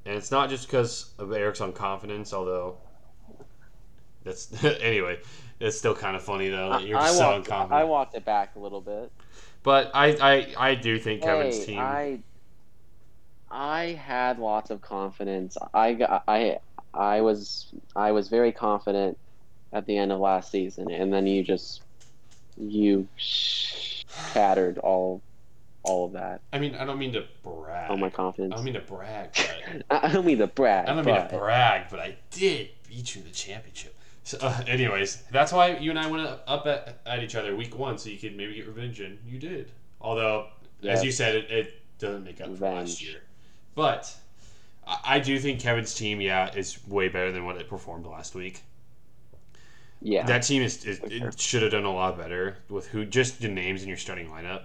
Speaker 1: and it's not just because of Eric's unconfidence, although that's anyway. It's still kind of funny though that you're
Speaker 3: I,
Speaker 1: just so
Speaker 3: walked,
Speaker 1: unconfident.
Speaker 3: I walked it back a little bit.
Speaker 1: but I, I, I do think Kevin's
Speaker 3: hey,
Speaker 1: team.
Speaker 3: I I had lots of confidence. I got I I was I was very confident at the end of last season, and then you just you shattered all all of that.
Speaker 1: I mean, I don't mean to brag.
Speaker 3: All my confidence.
Speaker 1: I
Speaker 3: confidence.
Speaker 1: don't mean to brag, but
Speaker 3: I don't mean to brag.
Speaker 1: I don't mean to brag, but I did beat you in the championship. So, uh, anyways, that's why you and I went up at, at each other week one, so you could maybe get revenge, and you did. Although, as you said, it, it doesn't make up for last
Speaker 3: Revenge.
Speaker 1: year. But I, I do think Kevin's team, yeah, is way better than what it performed last week.
Speaker 3: Yeah.
Speaker 1: That team is, is
Speaker 3: sure.
Speaker 1: should have done a lot better with who just the names in your starting lineup.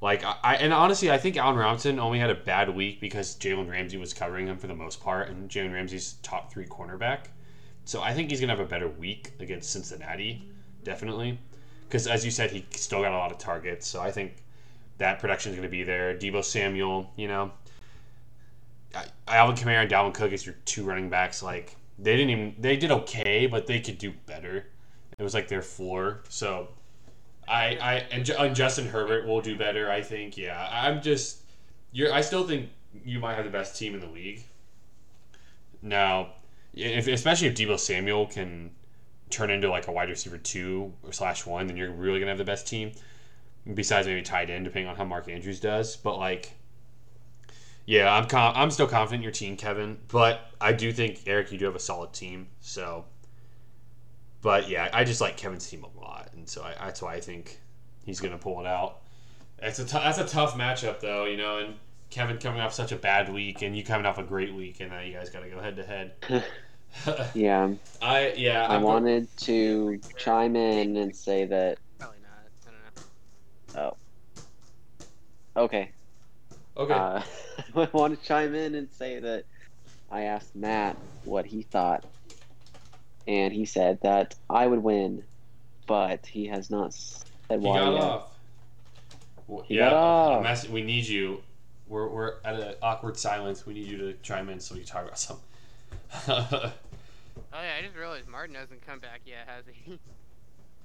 Speaker 1: Like I, I and honestly, I think Allen Robinson only had a bad week because Jalen Ramsey was covering him for the most part, and Jalen Ramsey's top three cornerback. So I think he's gonna have a better week against Cincinnati, definitely, because as you said, he still got a lot of targets. So I think that production is gonna be there. Deebo Samuel, you know, I, Alvin Kamara and Dalvin Cook as your two running backs, like they didn't even they did okay, but they could do better. It was like their floor. So I I and, and Justin Herbert will do better. I think. Yeah, I'm just you're. I still think you might have the best team in the league. Now, if, especially if Deebo Samuel can turn into like a wide receiver two or slash one, then you're really gonna have the best team. Besides maybe tight end, depending on how Mark Andrews does, but like. Yeah, I'm com- I'm still confident in your team, Kevin. But I do think Eric, you do have a solid team. So, but yeah, I just like Kevin's team a lot, and so I, that's why I think he's gonna pull it out. It's a t- that's a tough matchup though, you know, and Kevin coming off such a bad week, and you coming off a great week, and now you guys got to go head to head.
Speaker 3: yeah.
Speaker 1: I yeah,
Speaker 3: I
Speaker 1: I'm go-
Speaker 3: wanted to chime in and say that
Speaker 5: Probably not. I don't know. Oh.
Speaker 3: Okay.
Speaker 1: Okay.
Speaker 3: Uh, I want to chime in and say that I asked Matt what he thought, and he said that I would win, but he has not said
Speaker 1: he
Speaker 3: why
Speaker 1: got
Speaker 3: yet.
Speaker 1: off. Well,
Speaker 3: He
Speaker 1: yeah,
Speaker 3: got off.
Speaker 1: mess- we need you. We're, we're at an awkward silence. We need you to chime in so we can talk about something.
Speaker 5: Oh yeah, I just realized Martin hasn't come back yet, has he?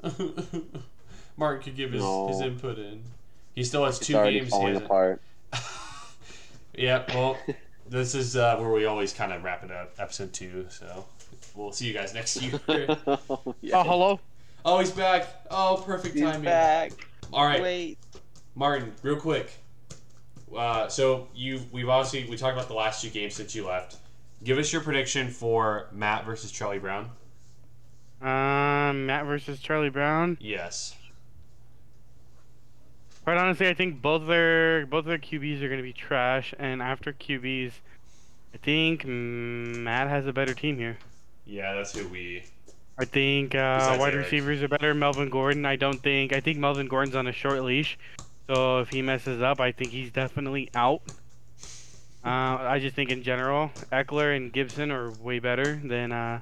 Speaker 1: Martin could give his,
Speaker 3: No.
Speaker 1: his input in. He still has
Speaker 3: It's
Speaker 1: two
Speaker 3: already
Speaker 1: games. He
Speaker 3: falling
Speaker 1: hasn't-
Speaker 3: apart.
Speaker 1: yeah, well, this is uh, where we always kind of wrap it up, episode two. So we'll see you guys next year.
Speaker 3: oh, yeah.
Speaker 2: Oh, hello.
Speaker 1: oh, he's back. Oh, perfect
Speaker 3: He's
Speaker 1: timing.
Speaker 3: back.
Speaker 1: All right,
Speaker 3: Wait.
Speaker 1: Martin, real quick. Uh, so you, we've obviously we talked about the last two games since you left. Give us your prediction for Matt versus Charlie Brown.
Speaker 2: Um, Matt versus Charlie Brown.
Speaker 1: Yes.
Speaker 2: Quite honestly, I think both their both their QBs are going to be trash, and after QBs, I think Matt has a better team here.
Speaker 1: Yeah, that's who we.
Speaker 2: I think uh, wide receivers are better. Melvin Gordon, I don't think. I think Melvin Gordon's on a short leash, so if he messes up, I think he's definitely out. Uh, I just think in general, Ekeler and Gibson are way better than uh,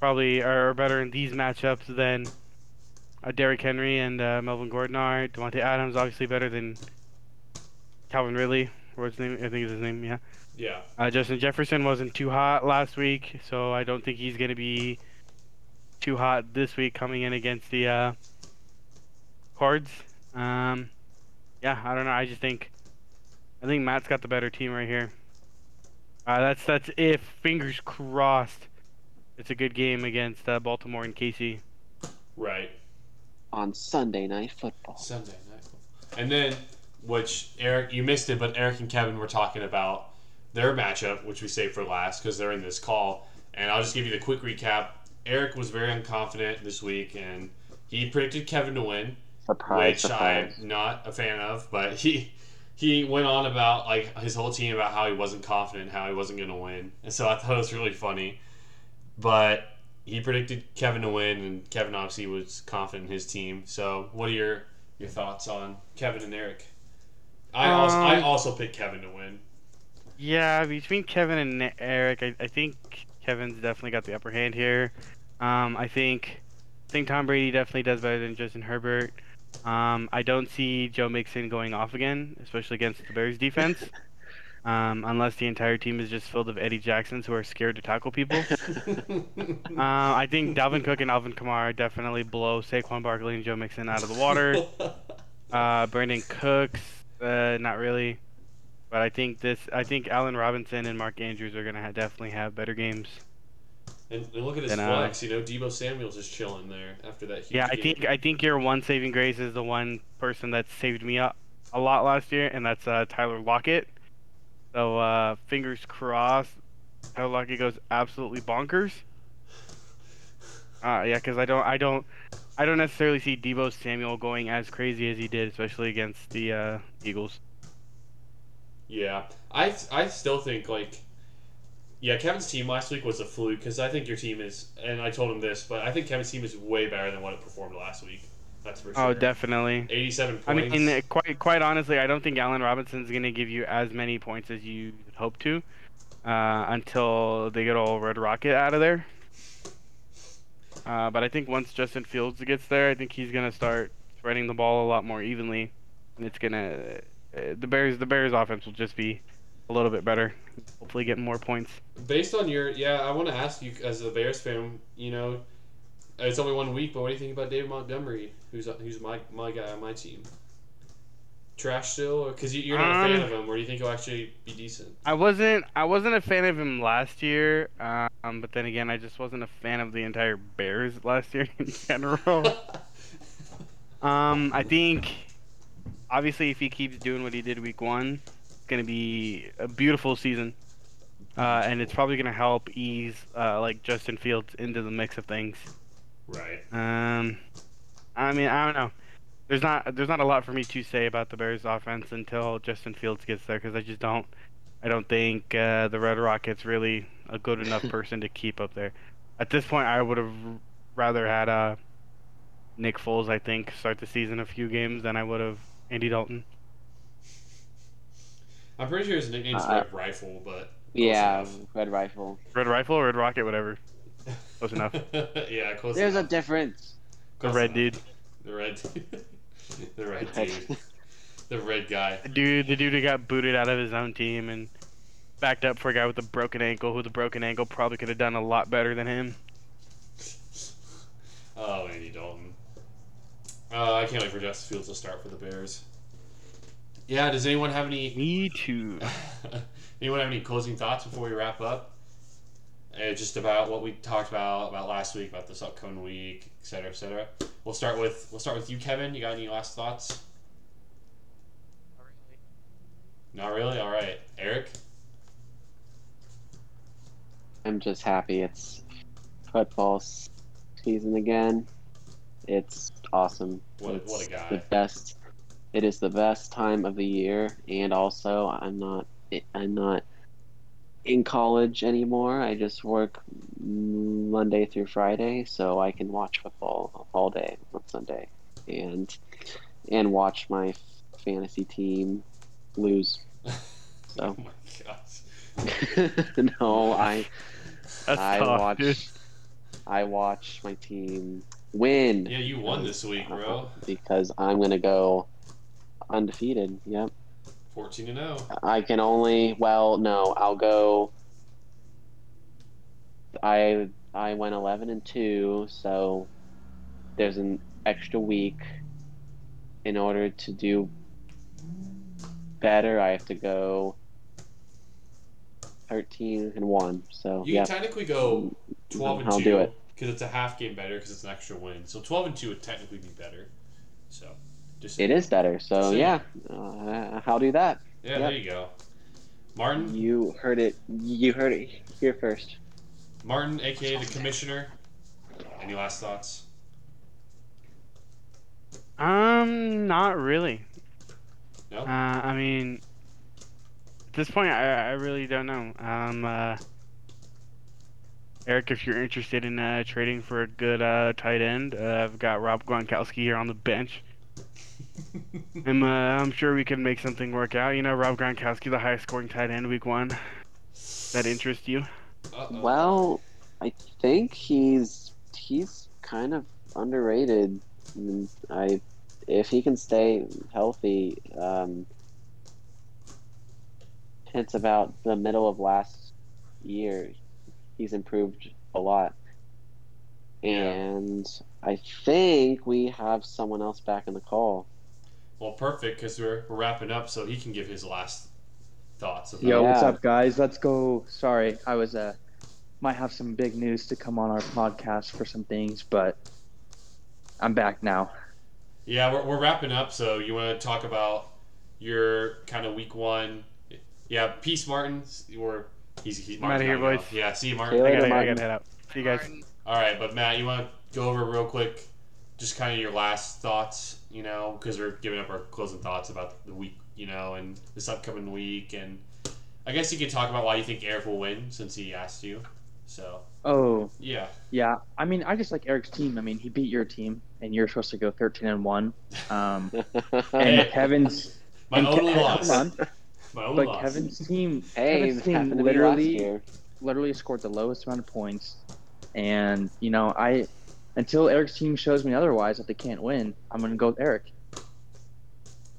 Speaker 2: probably are better in these matchups than uh, Derrick Henry and uh, Melvin Gordon are. Davante Adams obviously better than Calvin Ridley. What's his name? I think is his name. Yeah.
Speaker 1: Yeah.
Speaker 2: Uh, Justin Jefferson wasn't too hot last week, so I don't think he's going to be too hot this week coming in against the uh, Cards. Um, yeah, I don't know. I just think I think Matt's got the better team right here. Uh, that's that's if fingers crossed. It's a good game against uh, Baltimore and Casey.
Speaker 1: Right.
Speaker 3: On Sunday Night Football.
Speaker 1: Sunday night. Football. And then, which Eric, you missed it, but Eric and Kevin were talking about their matchup, which we saved for last because they're in this call. And I'll just give you the quick recap. Eric was very unconfident this week, and he predicted Kevin to win,
Speaker 3: Surprise,
Speaker 1: which
Speaker 3: surprise.
Speaker 1: I'm not a fan of. But he he went on about like his whole team about how he wasn't confident, how he wasn't going to win, and so I thought it was really funny. But he predicted Kevin to win, and Kevin obviously was confident in his team. So, what are your your thoughts on Kevin and Eric? I also I
Speaker 2: Um,
Speaker 1: also picked Kevin to win.
Speaker 2: Yeah, between Kevin and Eric, I, I think Kevin's definitely got the upper hand here. Um, I think I think Tom Brady definitely does better than Justin Herbert. Um, I don't see Joe Mixon going off again, especially against the Bears defense. Um, unless the entire team is just filled of Eddie Jacksons who are scared to tackle people. Uh, I think Dalvin Cook and Alvin Kamara definitely blow Saquon Barkley and Joe Mixon out of the water. Uh, Brandin Cooks, uh, not really. But I think this, I think Allen Robinson and Mark Andrews are gonna ha- definitely have better games.
Speaker 1: And, and look at his
Speaker 2: Then, uh,
Speaker 1: flex. You know, Deebo Samuel's just chilling there after that huge
Speaker 2: Yeah, I
Speaker 1: game.
Speaker 2: think I think your one saving grace is the one person that saved me up a lot last year, and that's uh, Tyler Lockett. So uh, fingers crossed, Tyler Lockett goes absolutely bonkers. Uh, yeah, because I don't, I don't, I don't necessarily see Deebo Samuel going as crazy as he did, especially against the uh, Eagles.
Speaker 1: Yeah, I I still think like, yeah, Kevin's team last week was a fluke because I think your team is, and I told him this, but I think Kevin's team is way better than what it performed last week. That's for sure.
Speaker 2: Oh, definitely.
Speaker 1: Eighty-seven points.
Speaker 2: I mean, quite quite honestly, I don't think Allen Robinson's gonna give you as many points as you hope to, uh, until they get all Red Rocket out of there. Uh, but I think once Justin Fields gets there, I think he's gonna start spreading the ball a lot more evenly, and it's gonna uh, the Bears the Bears offense will just be a little bit better. Hopefully, get more points.
Speaker 1: Based on your, yeah, I want to ask you as a Bears fan, you know, it's only one week, but what do you think about David Montgomery, who's who's my my guy on my team? Trash still, because you, you're not a fan
Speaker 2: Um,
Speaker 1: of him, or do you think he'll actually be decent?
Speaker 2: I wasn't I wasn't a fan of him last year, um, but then again, I just wasn't a fan of the entire Bears last year in general. Um, I think obviously if he keeps doing what he did week one, it's gonna be a beautiful season. Uh, and it's probably gonna help ease uh, like Justin Fields into the mix of things.
Speaker 1: Right.
Speaker 2: Um, I mean I don't know. There's not there's not a lot for me to say about the Bears offense until Justin Fields gets there because I just don't I don't think uh, the Red Rockets really a good enough person to keep up there. At this point, I would have rather had uh, Nick Foles I think start the season a few games than I would have Andy Dalton.
Speaker 1: I'm pretty sure his nickname's
Speaker 3: Uh,
Speaker 1: Red Rifle, but
Speaker 3: yeah. Red Rifle.
Speaker 2: Red Rifle, Red Rocket, whatever. Close enough.
Speaker 1: yeah, close
Speaker 3: There's a
Speaker 1: enough.
Speaker 3: difference.
Speaker 2: The red
Speaker 1: enough.
Speaker 2: dude,
Speaker 1: The red The red dude. the red guy.
Speaker 2: the dude, the dude who got booted out of his own team and backed up for a guy with a broken ankle, who with a broken ankle probably could have done a lot better than him.
Speaker 1: Oh, Andy Dalton. Uh, I can't wait for Justin Fields to start for the Bears. Yeah, does anyone have any
Speaker 2: Me too.
Speaker 1: anyone have any closing thoughts before we wrap up? Uh, just about what we talked about about last week, about this upcoming week, et cetera, et cetera. We'll start with we'll start with you, Kevin. You got any last thoughts? Not really. Not really? All right, Eric.
Speaker 3: I'm just happy it's football season again. It's awesome.
Speaker 1: What
Speaker 3: it's
Speaker 1: what a guy.
Speaker 3: The best. It is the best time of the year, and also I'm not. I'm not in college anymore. I just work Monday through Friday, so I can watch football all day on Sunday, and and watch my fantasy team lose.
Speaker 1: oh
Speaker 3: So
Speaker 1: my gosh.
Speaker 3: no, I
Speaker 2: That's
Speaker 3: I
Speaker 2: tough,
Speaker 3: watch
Speaker 2: dude.
Speaker 3: I watch my team win
Speaker 1: Yeah, you won this week, bro.
Speaker 3: because I'm gonna go undefeated. Yep.
Speaker 1: Fourteen and oh. zero.
Speaker 3: I can only well no, I'll go I I went eleven and two, so there's an extra week in order to do better I have to go thirteen and one. So
Speaker 1: You
Speaker 3: yeah.
Speaker 1: can technically go twelve and
Speaker 3: I'll
Speaker 1: two
Speaker 3: do it.
Speaker 1: because it's a half game better because it's an extra win. So twelve and two would technically be better. So just
Speaker 3: It is better. So
Speaker 1: Same.
Speaker 3: yeah, uh, I'll do that.
Speaker 1: Yeah,
Speaker 3: Yep.
Speaker 1: there you go. Martin,
Speaker 3: You heard it. You heard it here first.
Speaker 1: Martin, aka the commissioner. Any last thoughts?
Speaker 2: Um, not really.
Speaker 1: No.
Speaker 2: Uh, I mean, at this point, I, I really don't know. Um, uh, Eric, if you're interested in uh, trading for a good uh, tight end, uh, I've got Rob Gronkowski here on the bench. I'm, uh, I'm sure we can make something work out. You know, Rob Gronkowski, the highest scoring tight end week one. That interests you?
Speaker 1: Uh-oh.
Speaker 3: Well, I think he's he's kind of underrated. I, mean, I if he can stay healthy, um, it's about the middle of last year. He's improved a lot, and I think we have someone else back in the call.
Speaker 1: Well, perfect because we're, we're wrapping up, so he can give his last thoughts. About
Speaker 4: Yo, what's
Speaker 3: Yeah.
Speaker 4: up, guys? Let's go. Sorry, I was uh, might have some big news to come on our podcast for some things, but I'm back now.
Speaker 1: Yeah, we're, we're wrapping up, so you want to talk about your kind of week one? Yeah, peace, Martin. Or he's, he's
Speaker 2: I'm outta
Speaker 1: Martin's
Speaker 2: here,
Speaker 1: gotta
Speaker 2: boys.
Speaker 1: Yeah, see you,
Speaker 3: See
Speaker 1: Martin.
Speaker 3: you
Speaker 2: I gotta, I gotta head out. See you guys.
Speaker 5: Martin,
Speaker 1: All right, but Matt, you want to go over real quick, just kind of your last thoughts, you know, because we're giving up our closing thoughts about the week, you know, and this upcoming week, and I guess you could talk about why you think Eric will win since he asked you. So
Speaker 4: Oh,
Speaker 1: yeah,
Speaker 4: yeah. I mean, I just like Eric's team. I mean, he beat your team, and you're supposed to go 13 and one. Um, and
Speaker 1: Hey.
Speaker 4: Kevin's
Speaker 1: my
Speaker 4: and
Speaker 1: only
Speaker 4: hold
Speaker 1: loss.
Speaker 4: on.
Speaker 1: My only
Speaker 4: But
Speaker 1: loss.
Speaker 4: Kevin's team,
Speaker 3: hey,
Speaker 4: Kevin's team
Speaker 3: happened to me last
Speaker 4: literally, literally scored the lowest amount of points. And you know, I until Eric's team shows me otherwise that they can't win, I'm gonna go with Eric.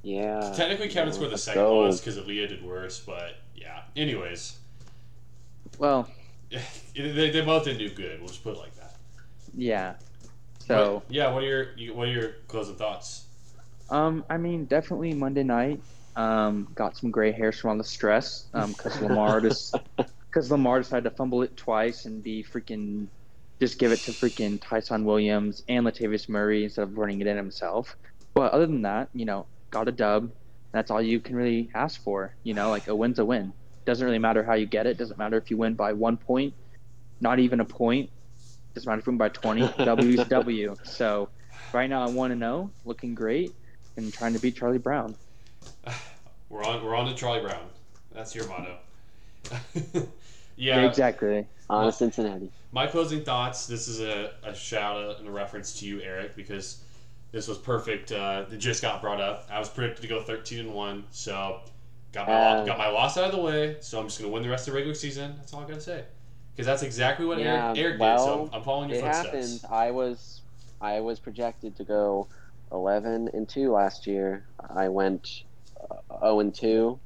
Speaker 3: Yeah.
Speaker 1: Technically, Kevin scored the
Speaker 3: Let's
Speaker 1: second
Speaker 3: go.
Speaker 1: lowest because Aaliyah did worse, but yeah. Anyways,
Speaker 4: Well,
Speaker 1: they, they both didn't do good. We'll just put it like that.
Speaker 4: yeah. So.
Speaker 1: What- yeah, what are your what are your closing thoughts?
Speaker 4: Um, I mean, definitely Monday night. Um, got some gray hairs from all the stress. Um, because Lamar just because Lamar decided to fumble it twice and be freaking just give it to freaking Ty'Son Williams and Latavius Murray instead of running it in himself. But other than that, you know, got a dub. That's all you can really ask for. You know, like a win's a win. Doesn't really matter how you get it. Doesn't matter if you win by one point, not even a point. Doesn't matter if you win by twenty. W's W. So right now I'm one and zero, looking great, and trying to beat Charlie Brown.
Speaker 1: We're on we're on to Charlie Brown. That's your motto.
Speaker 4: Yeah, exactly.
Speaker 3: On to Cincinnati.
Speaker 1: my closing thoughts. This is a, a shout out and a reference to you, Eric, because this was perfect. Uh, it just got brought up. I was predicted to go thirteen and one, so got my
Speaker 3: Uh,
Speaker 1: got my loss out of the way. So I'm just gonna win the rest of the regular season. That's all I gotta say. Because that's exactly what
Speaker 3: Yeah,
Speaker 1: Eric, Eric did. So I'm following your
Speaker 3: It
Speaker 1: footsteps.
Speaker 3: happened. I was I was projected to go 11 and 2 last year. I went uh, 0 and 2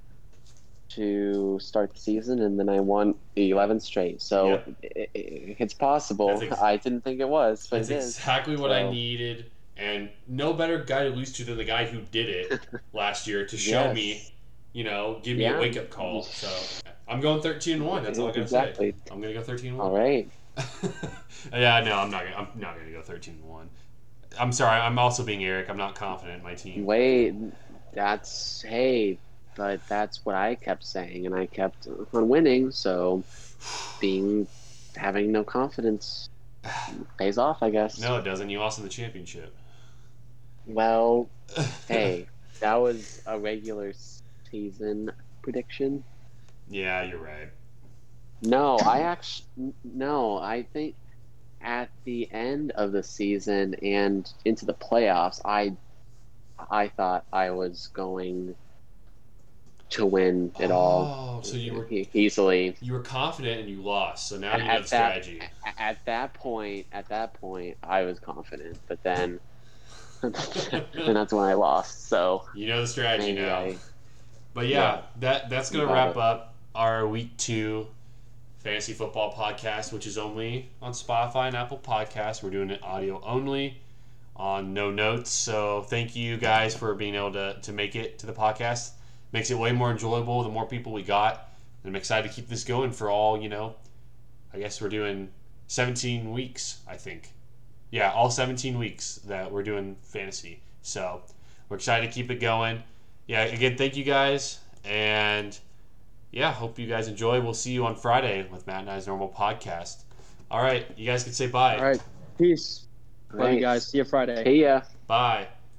Speaker 3: to start the season and then I won 11 straight. So
Speaker 1: Yeah.
Speaker 3: it, it, it's possible.
Speaker 1: Ex-
Speaker 3: I didn't think it was, but
Speaker 1: That's
Speaker 3: it is.
Speaker 1: exactly what I needed, and no better guy to lose to than the guy who did it last year to show
Speaker 3: Yes.
Speaker 1: me, you know, give me
Speaker 3: Yeah.
Speaker 1: a wake up call. So I'm going 13 and one. That's all I gotta
Speaker 3: exactly.
Speaker 1: say. I'm gonna go 13 and one.
Speaker 3: All right.
Speaker 1: yeah, no, I'm not. Gonna, I'm not gonna go 13 and one. I'm sorry. I'm also being Eric. I'm not confident in my team.
Speaker 3: Wait, that's hey, but that's what I kept saying, and I kept on winning. So being having no confidence pays off, I guess.
Speaker 1: No, it doesn't. You lost in the championship.
Speaker 3: Well, hey, that was a regular season prediction.
Speaker 1: yeah, you're right.
Speaker 3: No, I actually no. I think at the end of the season and into the playoffs, I I thought I was going to win it all
Speaker 1: Oh, so you were
Speaker 3: easily.
Speaker 1: you were confident and you lost. So now you
Speaker 3: At
Speaker 1: have
Speaker 3: that-
Speaker 1: strategy.
Speaker 3: At that point, at that point, I was confident, but then, and that's when I lost. So
Speaker 1: You know the strategy now.
Speaker 3: I
Speaker 1: But yeah,
Speaker 3: Yeah.
Speaker 1: that that's gonna wrap
Speaker 3: it.
Speaker 1: up our week two fantasy football podcast, which is only on Spotify and Apple Podcasts. We're doing it audio only on no notes. So thank you guys for being able to, to make it to the podcast. Makes it way more enjoyable the more people we got. And I'm excited to keep this going for all, you know, I guess we're doing 17 weeks, I think. Yeah, all 17 weeks that we're doing fantasy. So we're excited to keep it going yeah, again, thank you guys. And yeah, hope you guys enjoy. We'll see you on Friday with Matt and I's normal podcast. All right, you guys can say bye.
Speaker 4: All right. Peace. Love you guys. See you Friday.
Speaker 3: See ya.
Speaker 1: Bye.